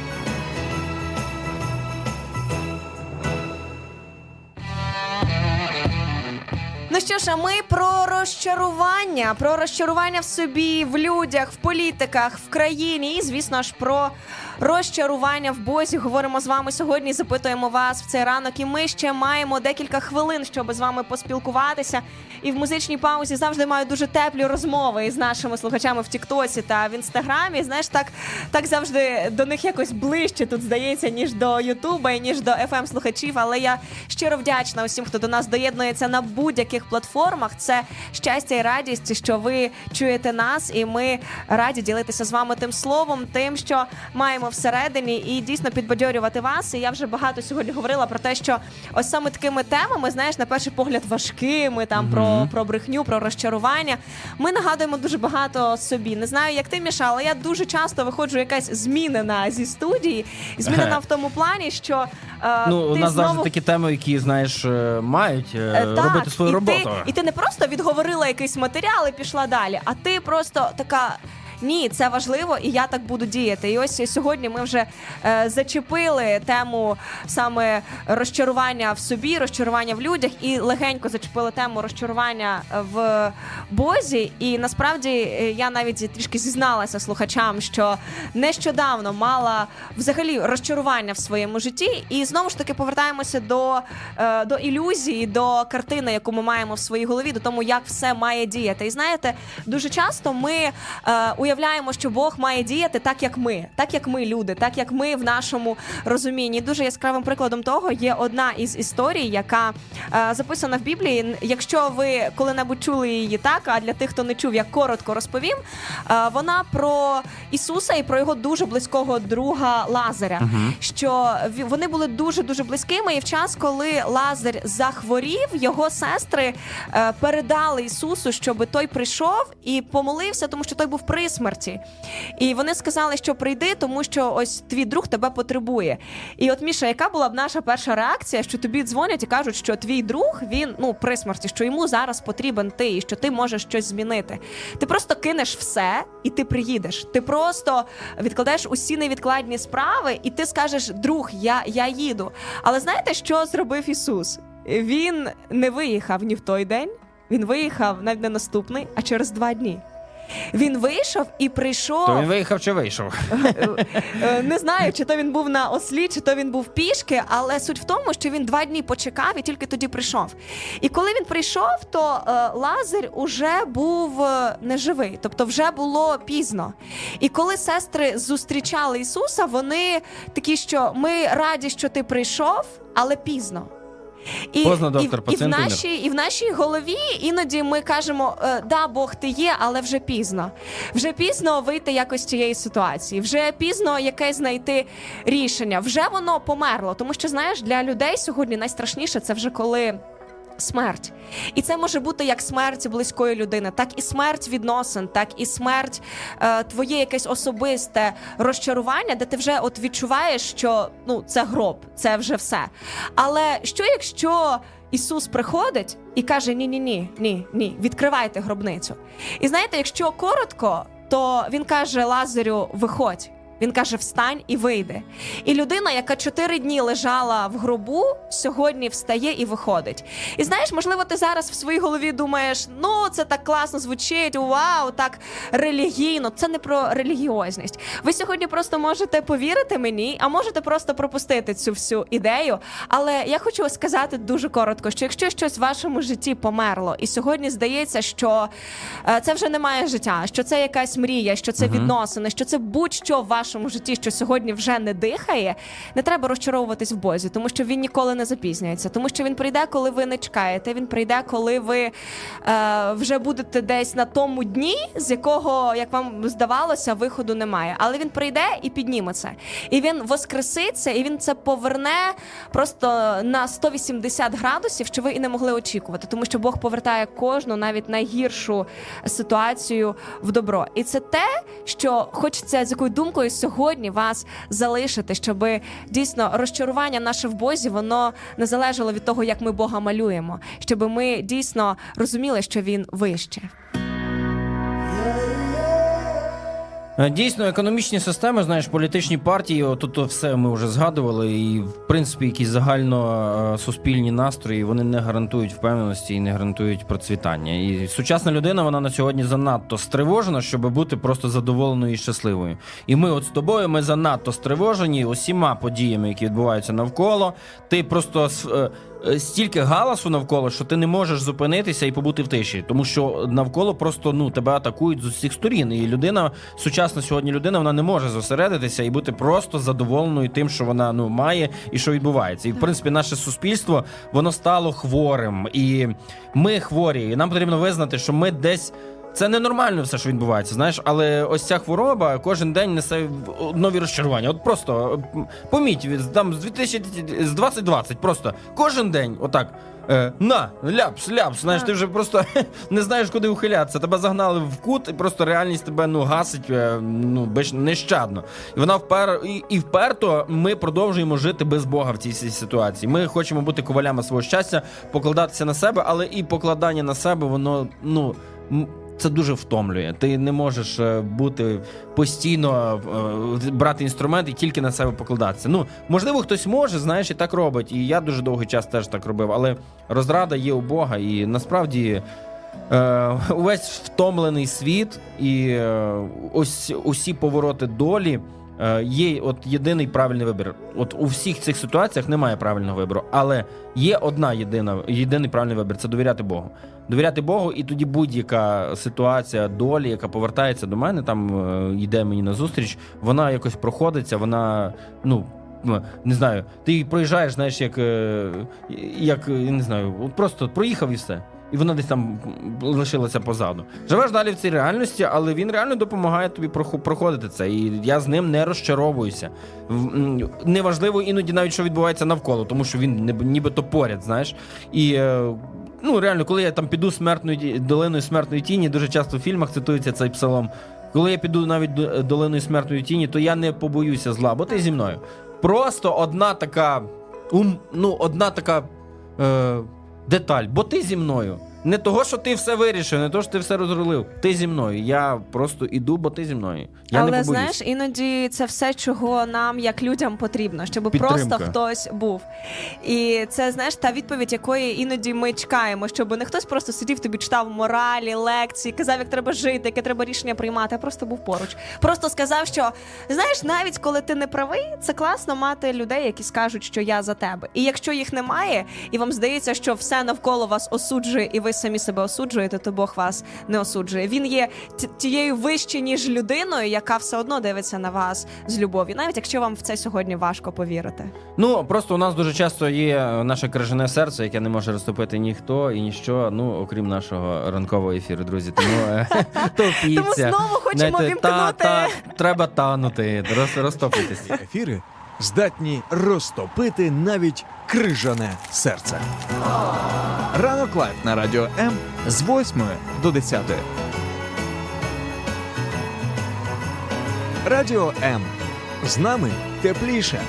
Ну що ж, а ми про розчарування, про розчарування в собі, в людях, в політиках, в країні, і звісно ж про розчарування в Бозі. Говоримо з вами сьогодні. Запитуємо вас в цей ранок. І ми ще маємо декілька хвилин, щоб з вами поспілкуватися. І в музичній паузі завжди маю дуже теплі розмови із нашими слухачами в Тіктоці та в інстаграмі. Знаєш, так, так завжди до них якось ближче тут здається, ніж до Ютуба і ніж до fm слухачів. Але я щиро вдячна усім, хто до нас доєднується на будь-яких платформах. Це щастя і радість, що ви чуєте нас, і ми раді ділитися з вами тим словом, тим, що маємо всередині, і дійсно підбадьорювати вас. І я вже багато сьогодні говорила про те, що ось саме такими темами, знаєш, на перший погляд важкими, там про, про брехню, про розчарування. Ми нагадуємо дуже багато собі. Не знаю, як ти Міша, але я дуже часто виходжу якась змінена зі студії. Змінена в тому плані, що е, Ну, у нас знову завжди такі теми, які знаєш, е, мають Е, так, робити свою і роботу. Ти, і ти не просто відговорила якийсь матеріал і пішла далі, а ти просто така. Ні, це важливо, і я так буду діяти. І ось сьогодні ми вже е, зачепили тему саме розчарування в собі, розчарування в людях, і легенько зачепили тему розчарування в Бозі. І насправді е, я навіть трішки зізналася слухачам, що нещодавно мала взагалі розчарування в своєму житті. І знову ж таки повертаємося до, е, до ілюзії, до картини, яку ми маємо в своїй голові, до тому, як все має діяти. І знаєте, дуже часто ми е, уявляємо, що Бог має діяти так, як ми, так як ми, люди, так як ми в нашому розумінні. Дуже яскравим прикладом того є одна із історій, яка е, записана в Біблії. Якщо ви коли-небудь чули її так, а для тих, хто не чув, я коротко розповім. Е, вона про Ісуса і про його дуже близького друга Лазаря. Що ві- вони були дуже дуже близькими, і в час, коли Лазар захворів, його сестри е, передали Ісусу, щоб той прийшов і помолився, тому що той був при смерті. І вони сказали, що прийди, тому що ось твій друг тебе потребує. І от Міша, яка була б наша перша реакція, що тобі дзвонять і кажуть, що твій друг він ну при смерті, що йому зараз потрібен ти, і що ти можеш щось змінити. Ти просто кинеш все і ти приїдеш. Ти просто відкладеш усі невідкладні справи, і ти скажеш: друг, я, я їду. Але знаєте, що зробив Ісус? Він не виїхав ні в той день, він виїхав навіть не наступний, а через два дні. Він вийшов і прийшов. То він виїхав чи вийшов? Е, Не знаю, чи то він був на ослі, чи то він був пішки, але суть в тому, що він два дні почекав і тільки тоді прийшов. І коли він прийшов, то е, Лазар уже був е, неживий, тобто вже було пізно. І коли сестри зустрічали Ісуса, вони такі, що ми раді, що ти прийшов, але пізно. І, Поздно, і, пацієнт і, в нашій, і в нашій голові іноді ми кажемо: е, да, Бог ти є, але вже пізно. Вже пізно вийти якось з цієї ситуації, вже пізно якесь знайти рішення. Вже воно померло. Тому що знаєш, для людей сьогодні найстрашніше це вже коли. Смерть, і це може бути як смерть близької людини, так і смерть відносин, так і смерть е, твоє якесь особисте розчарування, де ти вже от відчуваєш, що ну це гроб, це вже все. Але що якщо Ісус приходить і каже: Ні, ні, ні, ні, ні, відкривайте гробницю. І знаєте, якщо коротко, то він каже Лазарю: виходь. Він каже: встань і вийди. І людина, яка чотири дні лежала в гробу, сьогодні встає і виходить. І знаєш, можливо, ти зараз в своїй голові думаєш, ну це так класно звучить, вау, так релігійно. Це не про релігіозність. Ви сьогодні просто можете повірити мені, а можете просто пропустити цю всю ідею. Але я хочу сказати дуже коротко, що якщо щось в вашому житті померло, і сьогодні здається, що е, це вже немає життя, що це якась мрія, що це відносини, що це будь-що в вашому житті, що сьогодні вже не дихає, не треба розчаровуватись в Бозі, тому що він ніколи не запізнюється, тому що він прийде, коли ви не чекаєте. Він прийде, коли ви е, вже будете десь на тому дні, з якого, як вам здавалося, виходу немає. Але він прийде і підніме це. І він воскреситься, і він це поверне просто на 180 градусів, що ви і не могли очікувати, тому що Бог повертає кожну, навіть найгіршу ситуацію в добро. І це те, що хочеться з якою думкою сьогодні вас залишити, щоб дійсно розчарування наше в Бозі воно не залежало від того, як ми Бога малюємо, щоб ми дійсно розуміли, що він вище. Дійсно, економічні системи, знаєш, політичні партії, тут все ми вже згадували, і в принципі якісь загально е, суспільні настрої вони не гарантують впевненості і не гарантують процвітання. І сучасна людина вона на сьогодні занадто стривожена, щоб бути просто задоволеною і щасливою. І ми, от з тобою, ми занадто стривожені усіма подіями, які відбуваються навколо. Ти просто е, е, стільки галасу навколо, що ти не можеш зупинитися і побути в тиші, тому що навколо просто ну тебе атакують з усіх сторін. І людина, сучасна сьогодні людина, вона не може зосередитися і бути просто задоволеною тим, що вона ну має і що відбувається. І в принципі, наше суспільство воно стало хворим, і ми хворі. І нам потрібно визнати, що ми десь. Це ненормально все, що відбувається, знаєш, але ось ця хвороба кожен день несе нові розчарування. От просто м, поміть, там з 2000, з 2020, просто кожен день, отак. Е, на, ляпс, ляпс. Знаєш, ти вже просто не знаєш, куди ухилятися. Тебе загнали в кут, і просто реальність тебе ну гасить е, ну нещадно. І вона впер і, і вперто ми продовжуємо жити без Бога в цій ситуації. Ми хочемо бути ковалями свого щастя, покладатися на себе, але і покладання на себе, воно ну. Це дуже втомлює. Ти не можеш е, бути постійно е, брати інструмент і тільки на себе покладатися. Ну можливо, хтось може, знаєш, і так робить. І я дуже довгий час теж так робив. Але розрада є у Бога, і насправді. Е, увесь втомлений світ і е, ось усі повороти долі е, є от єдиний правильний вибір. От у всіх цих ситуаціях немає правильного вибору, але є одна єдина, єдиний правильний вибір це довіряти Богу. Довіряти Богу, і тоді будь-яка ситуація долі, яка повертається до мене, там е, йде мені на зустріч, вона якось проходиться, вона ну. Не знаю, ти проїжджаєш, знаєш, як, е, як я не знаю, просто проїхав і все. І вона десь там лишилася позаду. Живеш далі в цій реальності, але він реально допомагає тобі проходити це. І я з ним не розчаровуюся. Неважливо іноді навіть що відбувається навколо, тому що він ніби- нібито поряд, знаєш. І е, ну реально, коли я там піду смертною долиною смертної тіні, дуже часто в фільмах цитується цей псалом. Коли я піду навіть долиною смертної тіні, то я не побоюся зла, бо ти зі мною. Просто одна така ум, ну, одна така е, деталь, бо ти зі мною. Не того, що ти все вирішив, не того, що ти все розрулив. Ти зі мною. Я просто іду, бо ти зі мною. Я Але не знаєш, іноді це все, чого нам, як людям, потрібно, щоб Підтримка. просто хтось був. І це знаєш та відповідь, якої іноді ми чекаємо, щоб не хтось просто сидів, тобі читав моралі, лекції, казав, як треба жити, яке треба рішення приймати, а просто був поруч. Просто сказав, що знаєш, навіть коли ти не правий, це класно мати людей, які скажуть, що я за тебе. І якщо їх немає, і вам здається, що все навколо вас осуджує, і ви самі себе осуджуєте, то Бог вас не осуджує. Він є ті- тією вище, ніж людиною, яка все одно дивиться на вас з любов'ю, навіть якщо вам в це сьогодні важко повірити. Ну просто у нас дуже часто є е, наше крижане серце, яке не може розтопити ніхто і ніщо, ну окрім нашого ранкового ефіру, друзі. Тому е, топіться. Тому знову хочемо вімкнути. треба танути, роз, розтопитися. Ефіри здатні розтопити навіть крижане серце. Ранок Life на радіо М з 8 до 10. Радіо М. З нами тепліше.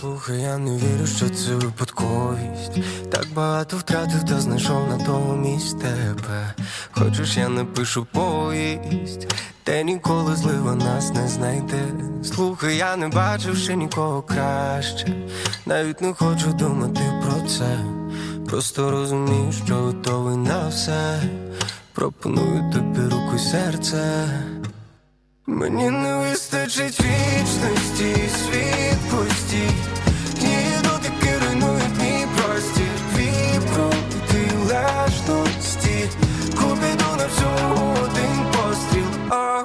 Слухай, я не вірю, що це випадковість. Так багато втратив, та знайшов на того місць тебе. Хочеш, я напишу повість, де ніколи злива нас не знайде. Слухай, я не бачив ще нікого краще. Навіть не хочу думати про це. Просто розумію, що готовий на все. Пропоную тобі руку й серце. Мені не вистачить вічності, світ пустій Її дотики руйнують мій простір Твій проти лежності Купіду на один постріл О,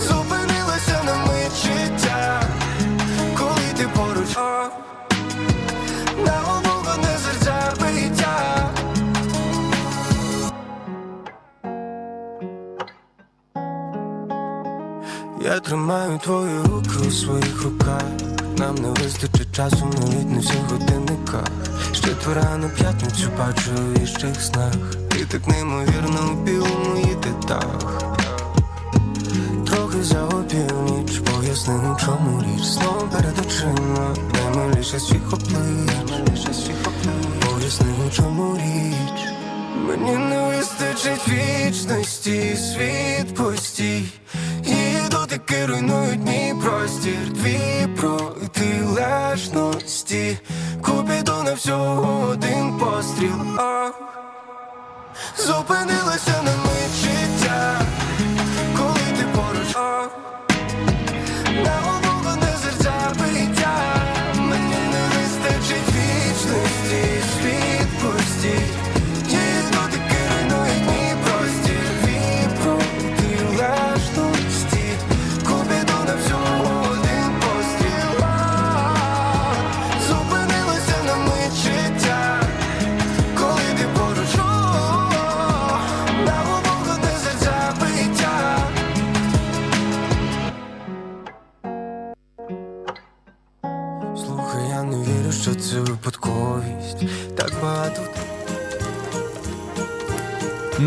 Зупинилося на мить життя Коли ти поруч О, На обох не серця биття Я тримаю твої руки у своїх руках. Нам не вистачить часу навіть на всіх годинниках. Ще твора на п'ятницю бачу у віщих снах. Ти так неймовірно у білому їдетах. Трохи за опівніч, поясни, у чому річ. Знову перед очима, наймиліше свіх облич. Поясни, у чому річ. Мені не вистачить вічності, світ постій. Її дотики руйнують мій простір, твій протилежності. Купіду на всього один постріл. О, Зупинилося на мить життя, коли ти поруч.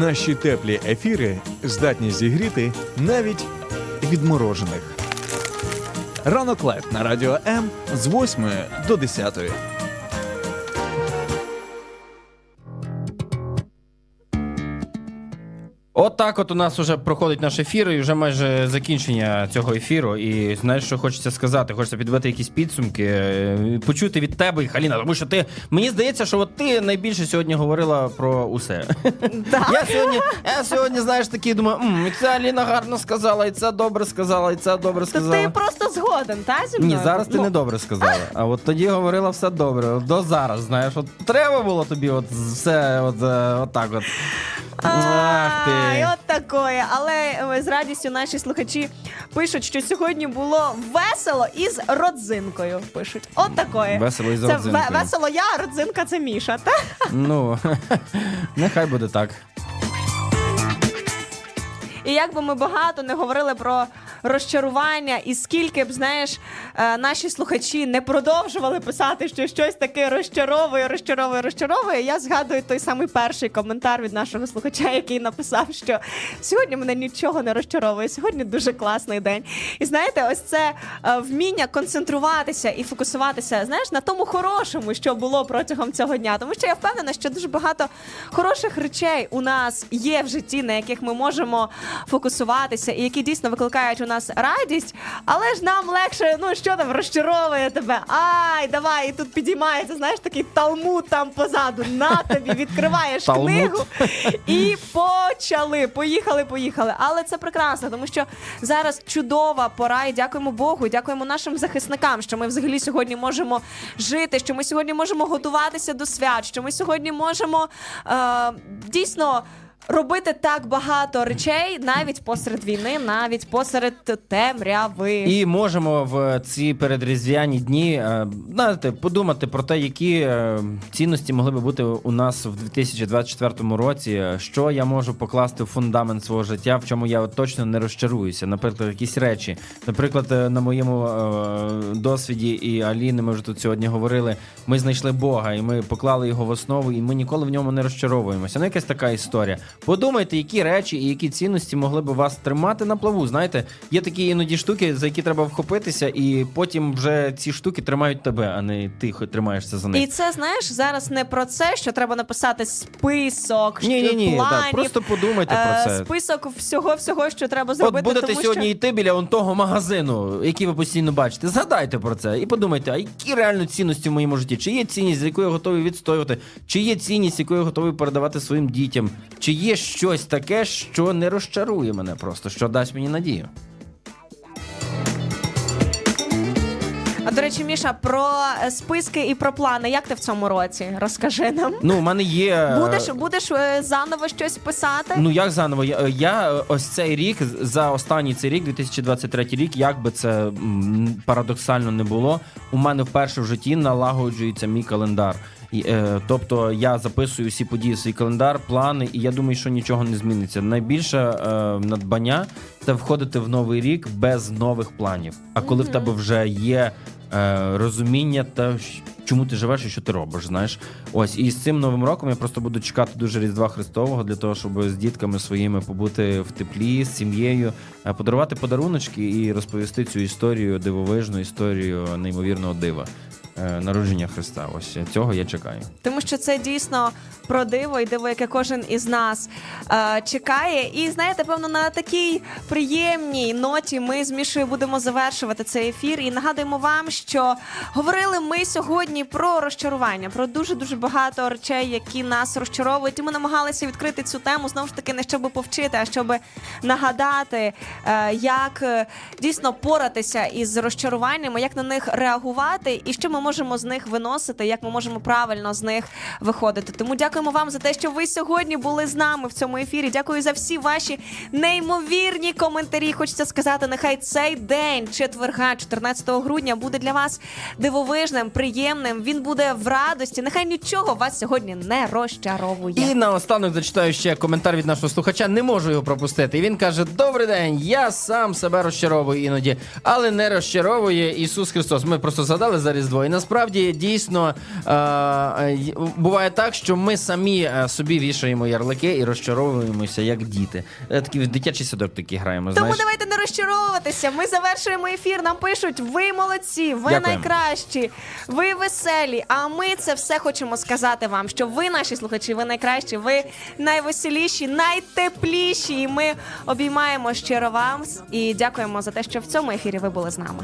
Наші теплі ефіри здатні зігріти навіть відморожених. Ранок Life на радіо М з 8 до 10. От так от у нас вже проходить наш ефір, і вже майже закінчення цього ефіру. І знаєш, що хочеться сказати? Хочеться підбити якісь підсумки, е, почути від тебе, Аліна, тому що ти мені здається, що от ти найбільше сьогодні говорила про усе. Я сьогодні, я сьогодні, знаєш, такий думаю, «М, і це Аліна гарно сказала, і це добре сказала, і це добре То ти сказала. просто згоден, та зі мною? Ні, зараз ти Ну, не добре сказала. А от тоді говорила все добре. До зараз, знаєш, от треба було тобі от все от, е, от так от. Ах Ай, ти. от такое. Але е, з радістю наші слухачі пишуть, що сьогодні було весело із родзинкою. Пишуть. От такое. Весело із це родзинкою. ве- весело я, а родзинка це Міша. Та? Ну, нехай буде так. І як би ми багато не говорили про розчарування, і скільки б, знаєш, е, наші слухачі не продовжували писати, що щось таке розчаровує, розчаровує, розчаровує. Я згадую той самий перший коментар від нашого слухача, який написав, що сьогодні мене нічого не розчаровує. Сьогодні дуже класний день. І знаєте, ось це е, вміння концентруватися і фокусуватися, знаєш, на тому хорошому, що було протягом цього дня. Тому що я впевнена, що дуже багато хороших речей у нас є в житті, на яких ми можемо фокусуватися, і які дійсно викликають у нас радість. Але ж нам легше, ну що там розчаровує тебе? Ай, давай, і тут підіймається, знаєш, такий талмуд там позаду. На тобі відкриваєш книгу і почали. Поїхали, поїхали. Але це прекрасно, тому що зараз чудова пора, і дякуємо Богу, і дякуємо нашим захисникам, що ми взагалі сьогодні можемо жити, що ми сьогодні можемо готуватися до свят, що ми сьогодні можемо е, дійсно. Робити так багато речей навіть посеред війни, навіть посеред темряви. І можемо в ці передріздвяні дні е, знаєте, подумати про те, які е, цінності могли би бути у нас в 2024 році. Що я можу покласти в фундамент свого життя, в чому я точно не розчаруюся. Наприклад, якісь речі. Наприклад, е, на моєму е, досвіді і Аліни, ми вже тут сьогодні говорили. Ми знайшли Бога, і ми поклали його в основу, і ми ніколи в ньому не розчаровуємося. Ну, якась така історія. Подумайте, які речі і які цінності могли б вас тримати на плаву. Знаєте, є такі іноді штуки, за які треба вхопитися, і потім вже ці штуки тримають тебе, а не ти хоч тримаєшся за них. І це знаєш зараз не про це, що треба написати список Ні, ні, ні, планів, так, просто подумайте е, про це. Список всього всього, що треба От зробити. будете тому сьогодні що... йти біля он того магазину, який ви постійно бачите. Згадайте про це і подумайте, а які реально цінності в моєму житті? Чи є цінність, з якою я готовий відстоювати? Чи є цінність, яку я готовий передавати своїм дітям? Чи є щось таке, що не розчарує мене просто, що дасть мені надію? А до речі, Міша, про е, списки і про плани. Як ти в цьому році? Розкажи нам. Ну, у мене є. Будеш будеш е, заново щось писати? Ну як заново? Я, я е, ось цей рік за останній цей рік, 2023 рік, як би це парадоксально не було, у мене вперше в житті налагоджується мій календар. Е, тобто я записую всі події в свій календар, плани, і я думаю, що нічого не зміниться. Найбільше е, надбання це входити в новий рік без нових планів. А коли в тебе вже є е, розуміння та чому ти живеш і що ти робиш. Знаєш, ось і з цим новим роком я просто буду чекати дуже Різдва Христового для того, щоб з дітками своїми побути в теплі, з сім'єю, подарувати подаруночки і розповісти цю історію, дивовижну історію неймовірного дива. Е, Народження Христа, ось цього я чекаю. Тому що це дійсно про диво і диво, яке кожен із нас е, чекає. І знаєте, певно, на такій приємній ноті ми з Мішою будемо завершувати цей ефір. І нагадуємо вам, що говорили ми сьогодні про розчарування, про дуже дуже багато речей, які нас розчаровують. І ми намагалися відкрити цю тему знову ж таки не щоб повчити, а щоб нагадати, е, як е, дійсно поратися із розчаруваннями, як на них реагувати, і що ми можемо з них виносити, як ми можемо правильно з них виходити. Тому дякуємо вам за те, що ви сьогодні були з нами в цьому ефірі. Дякую за всі ваші неймовірні коментарі. Хочеться сказати, нехай цей день, четверга, 14 грудня, буде для вас дивовижним, приємним. Він буде в радості. Нехай нічого вас сьогодні не розчаровує. І наостанок зачитаю ще коментар від нашого слухача. Не можу його пропустити. І він каже: Добрий день, я сам себе розчаровую іноді, але не розчаровує Ісус Христос. Ми просто згадали за Різдво. І насправді дійсно е- буває так, що ми самі е, собі вішаємо ярлики і розчаровуємося як діти. Е, Такі в дитячий садок такі граємо. Тому знаєш. давайте не розчаровуватися. Ми завершуємо ефір. Нам пишуть: ви молодці, ви Дякуємо. найкращі, ви веселі. А ми це все хочемо сказати вам, що ви, наші слухачі, ви найкращі, ви найвеселіші, найтепліші. І ми обіймаємо щиро вам і дякуємо за те, що в цьому ефірі ви були з нами.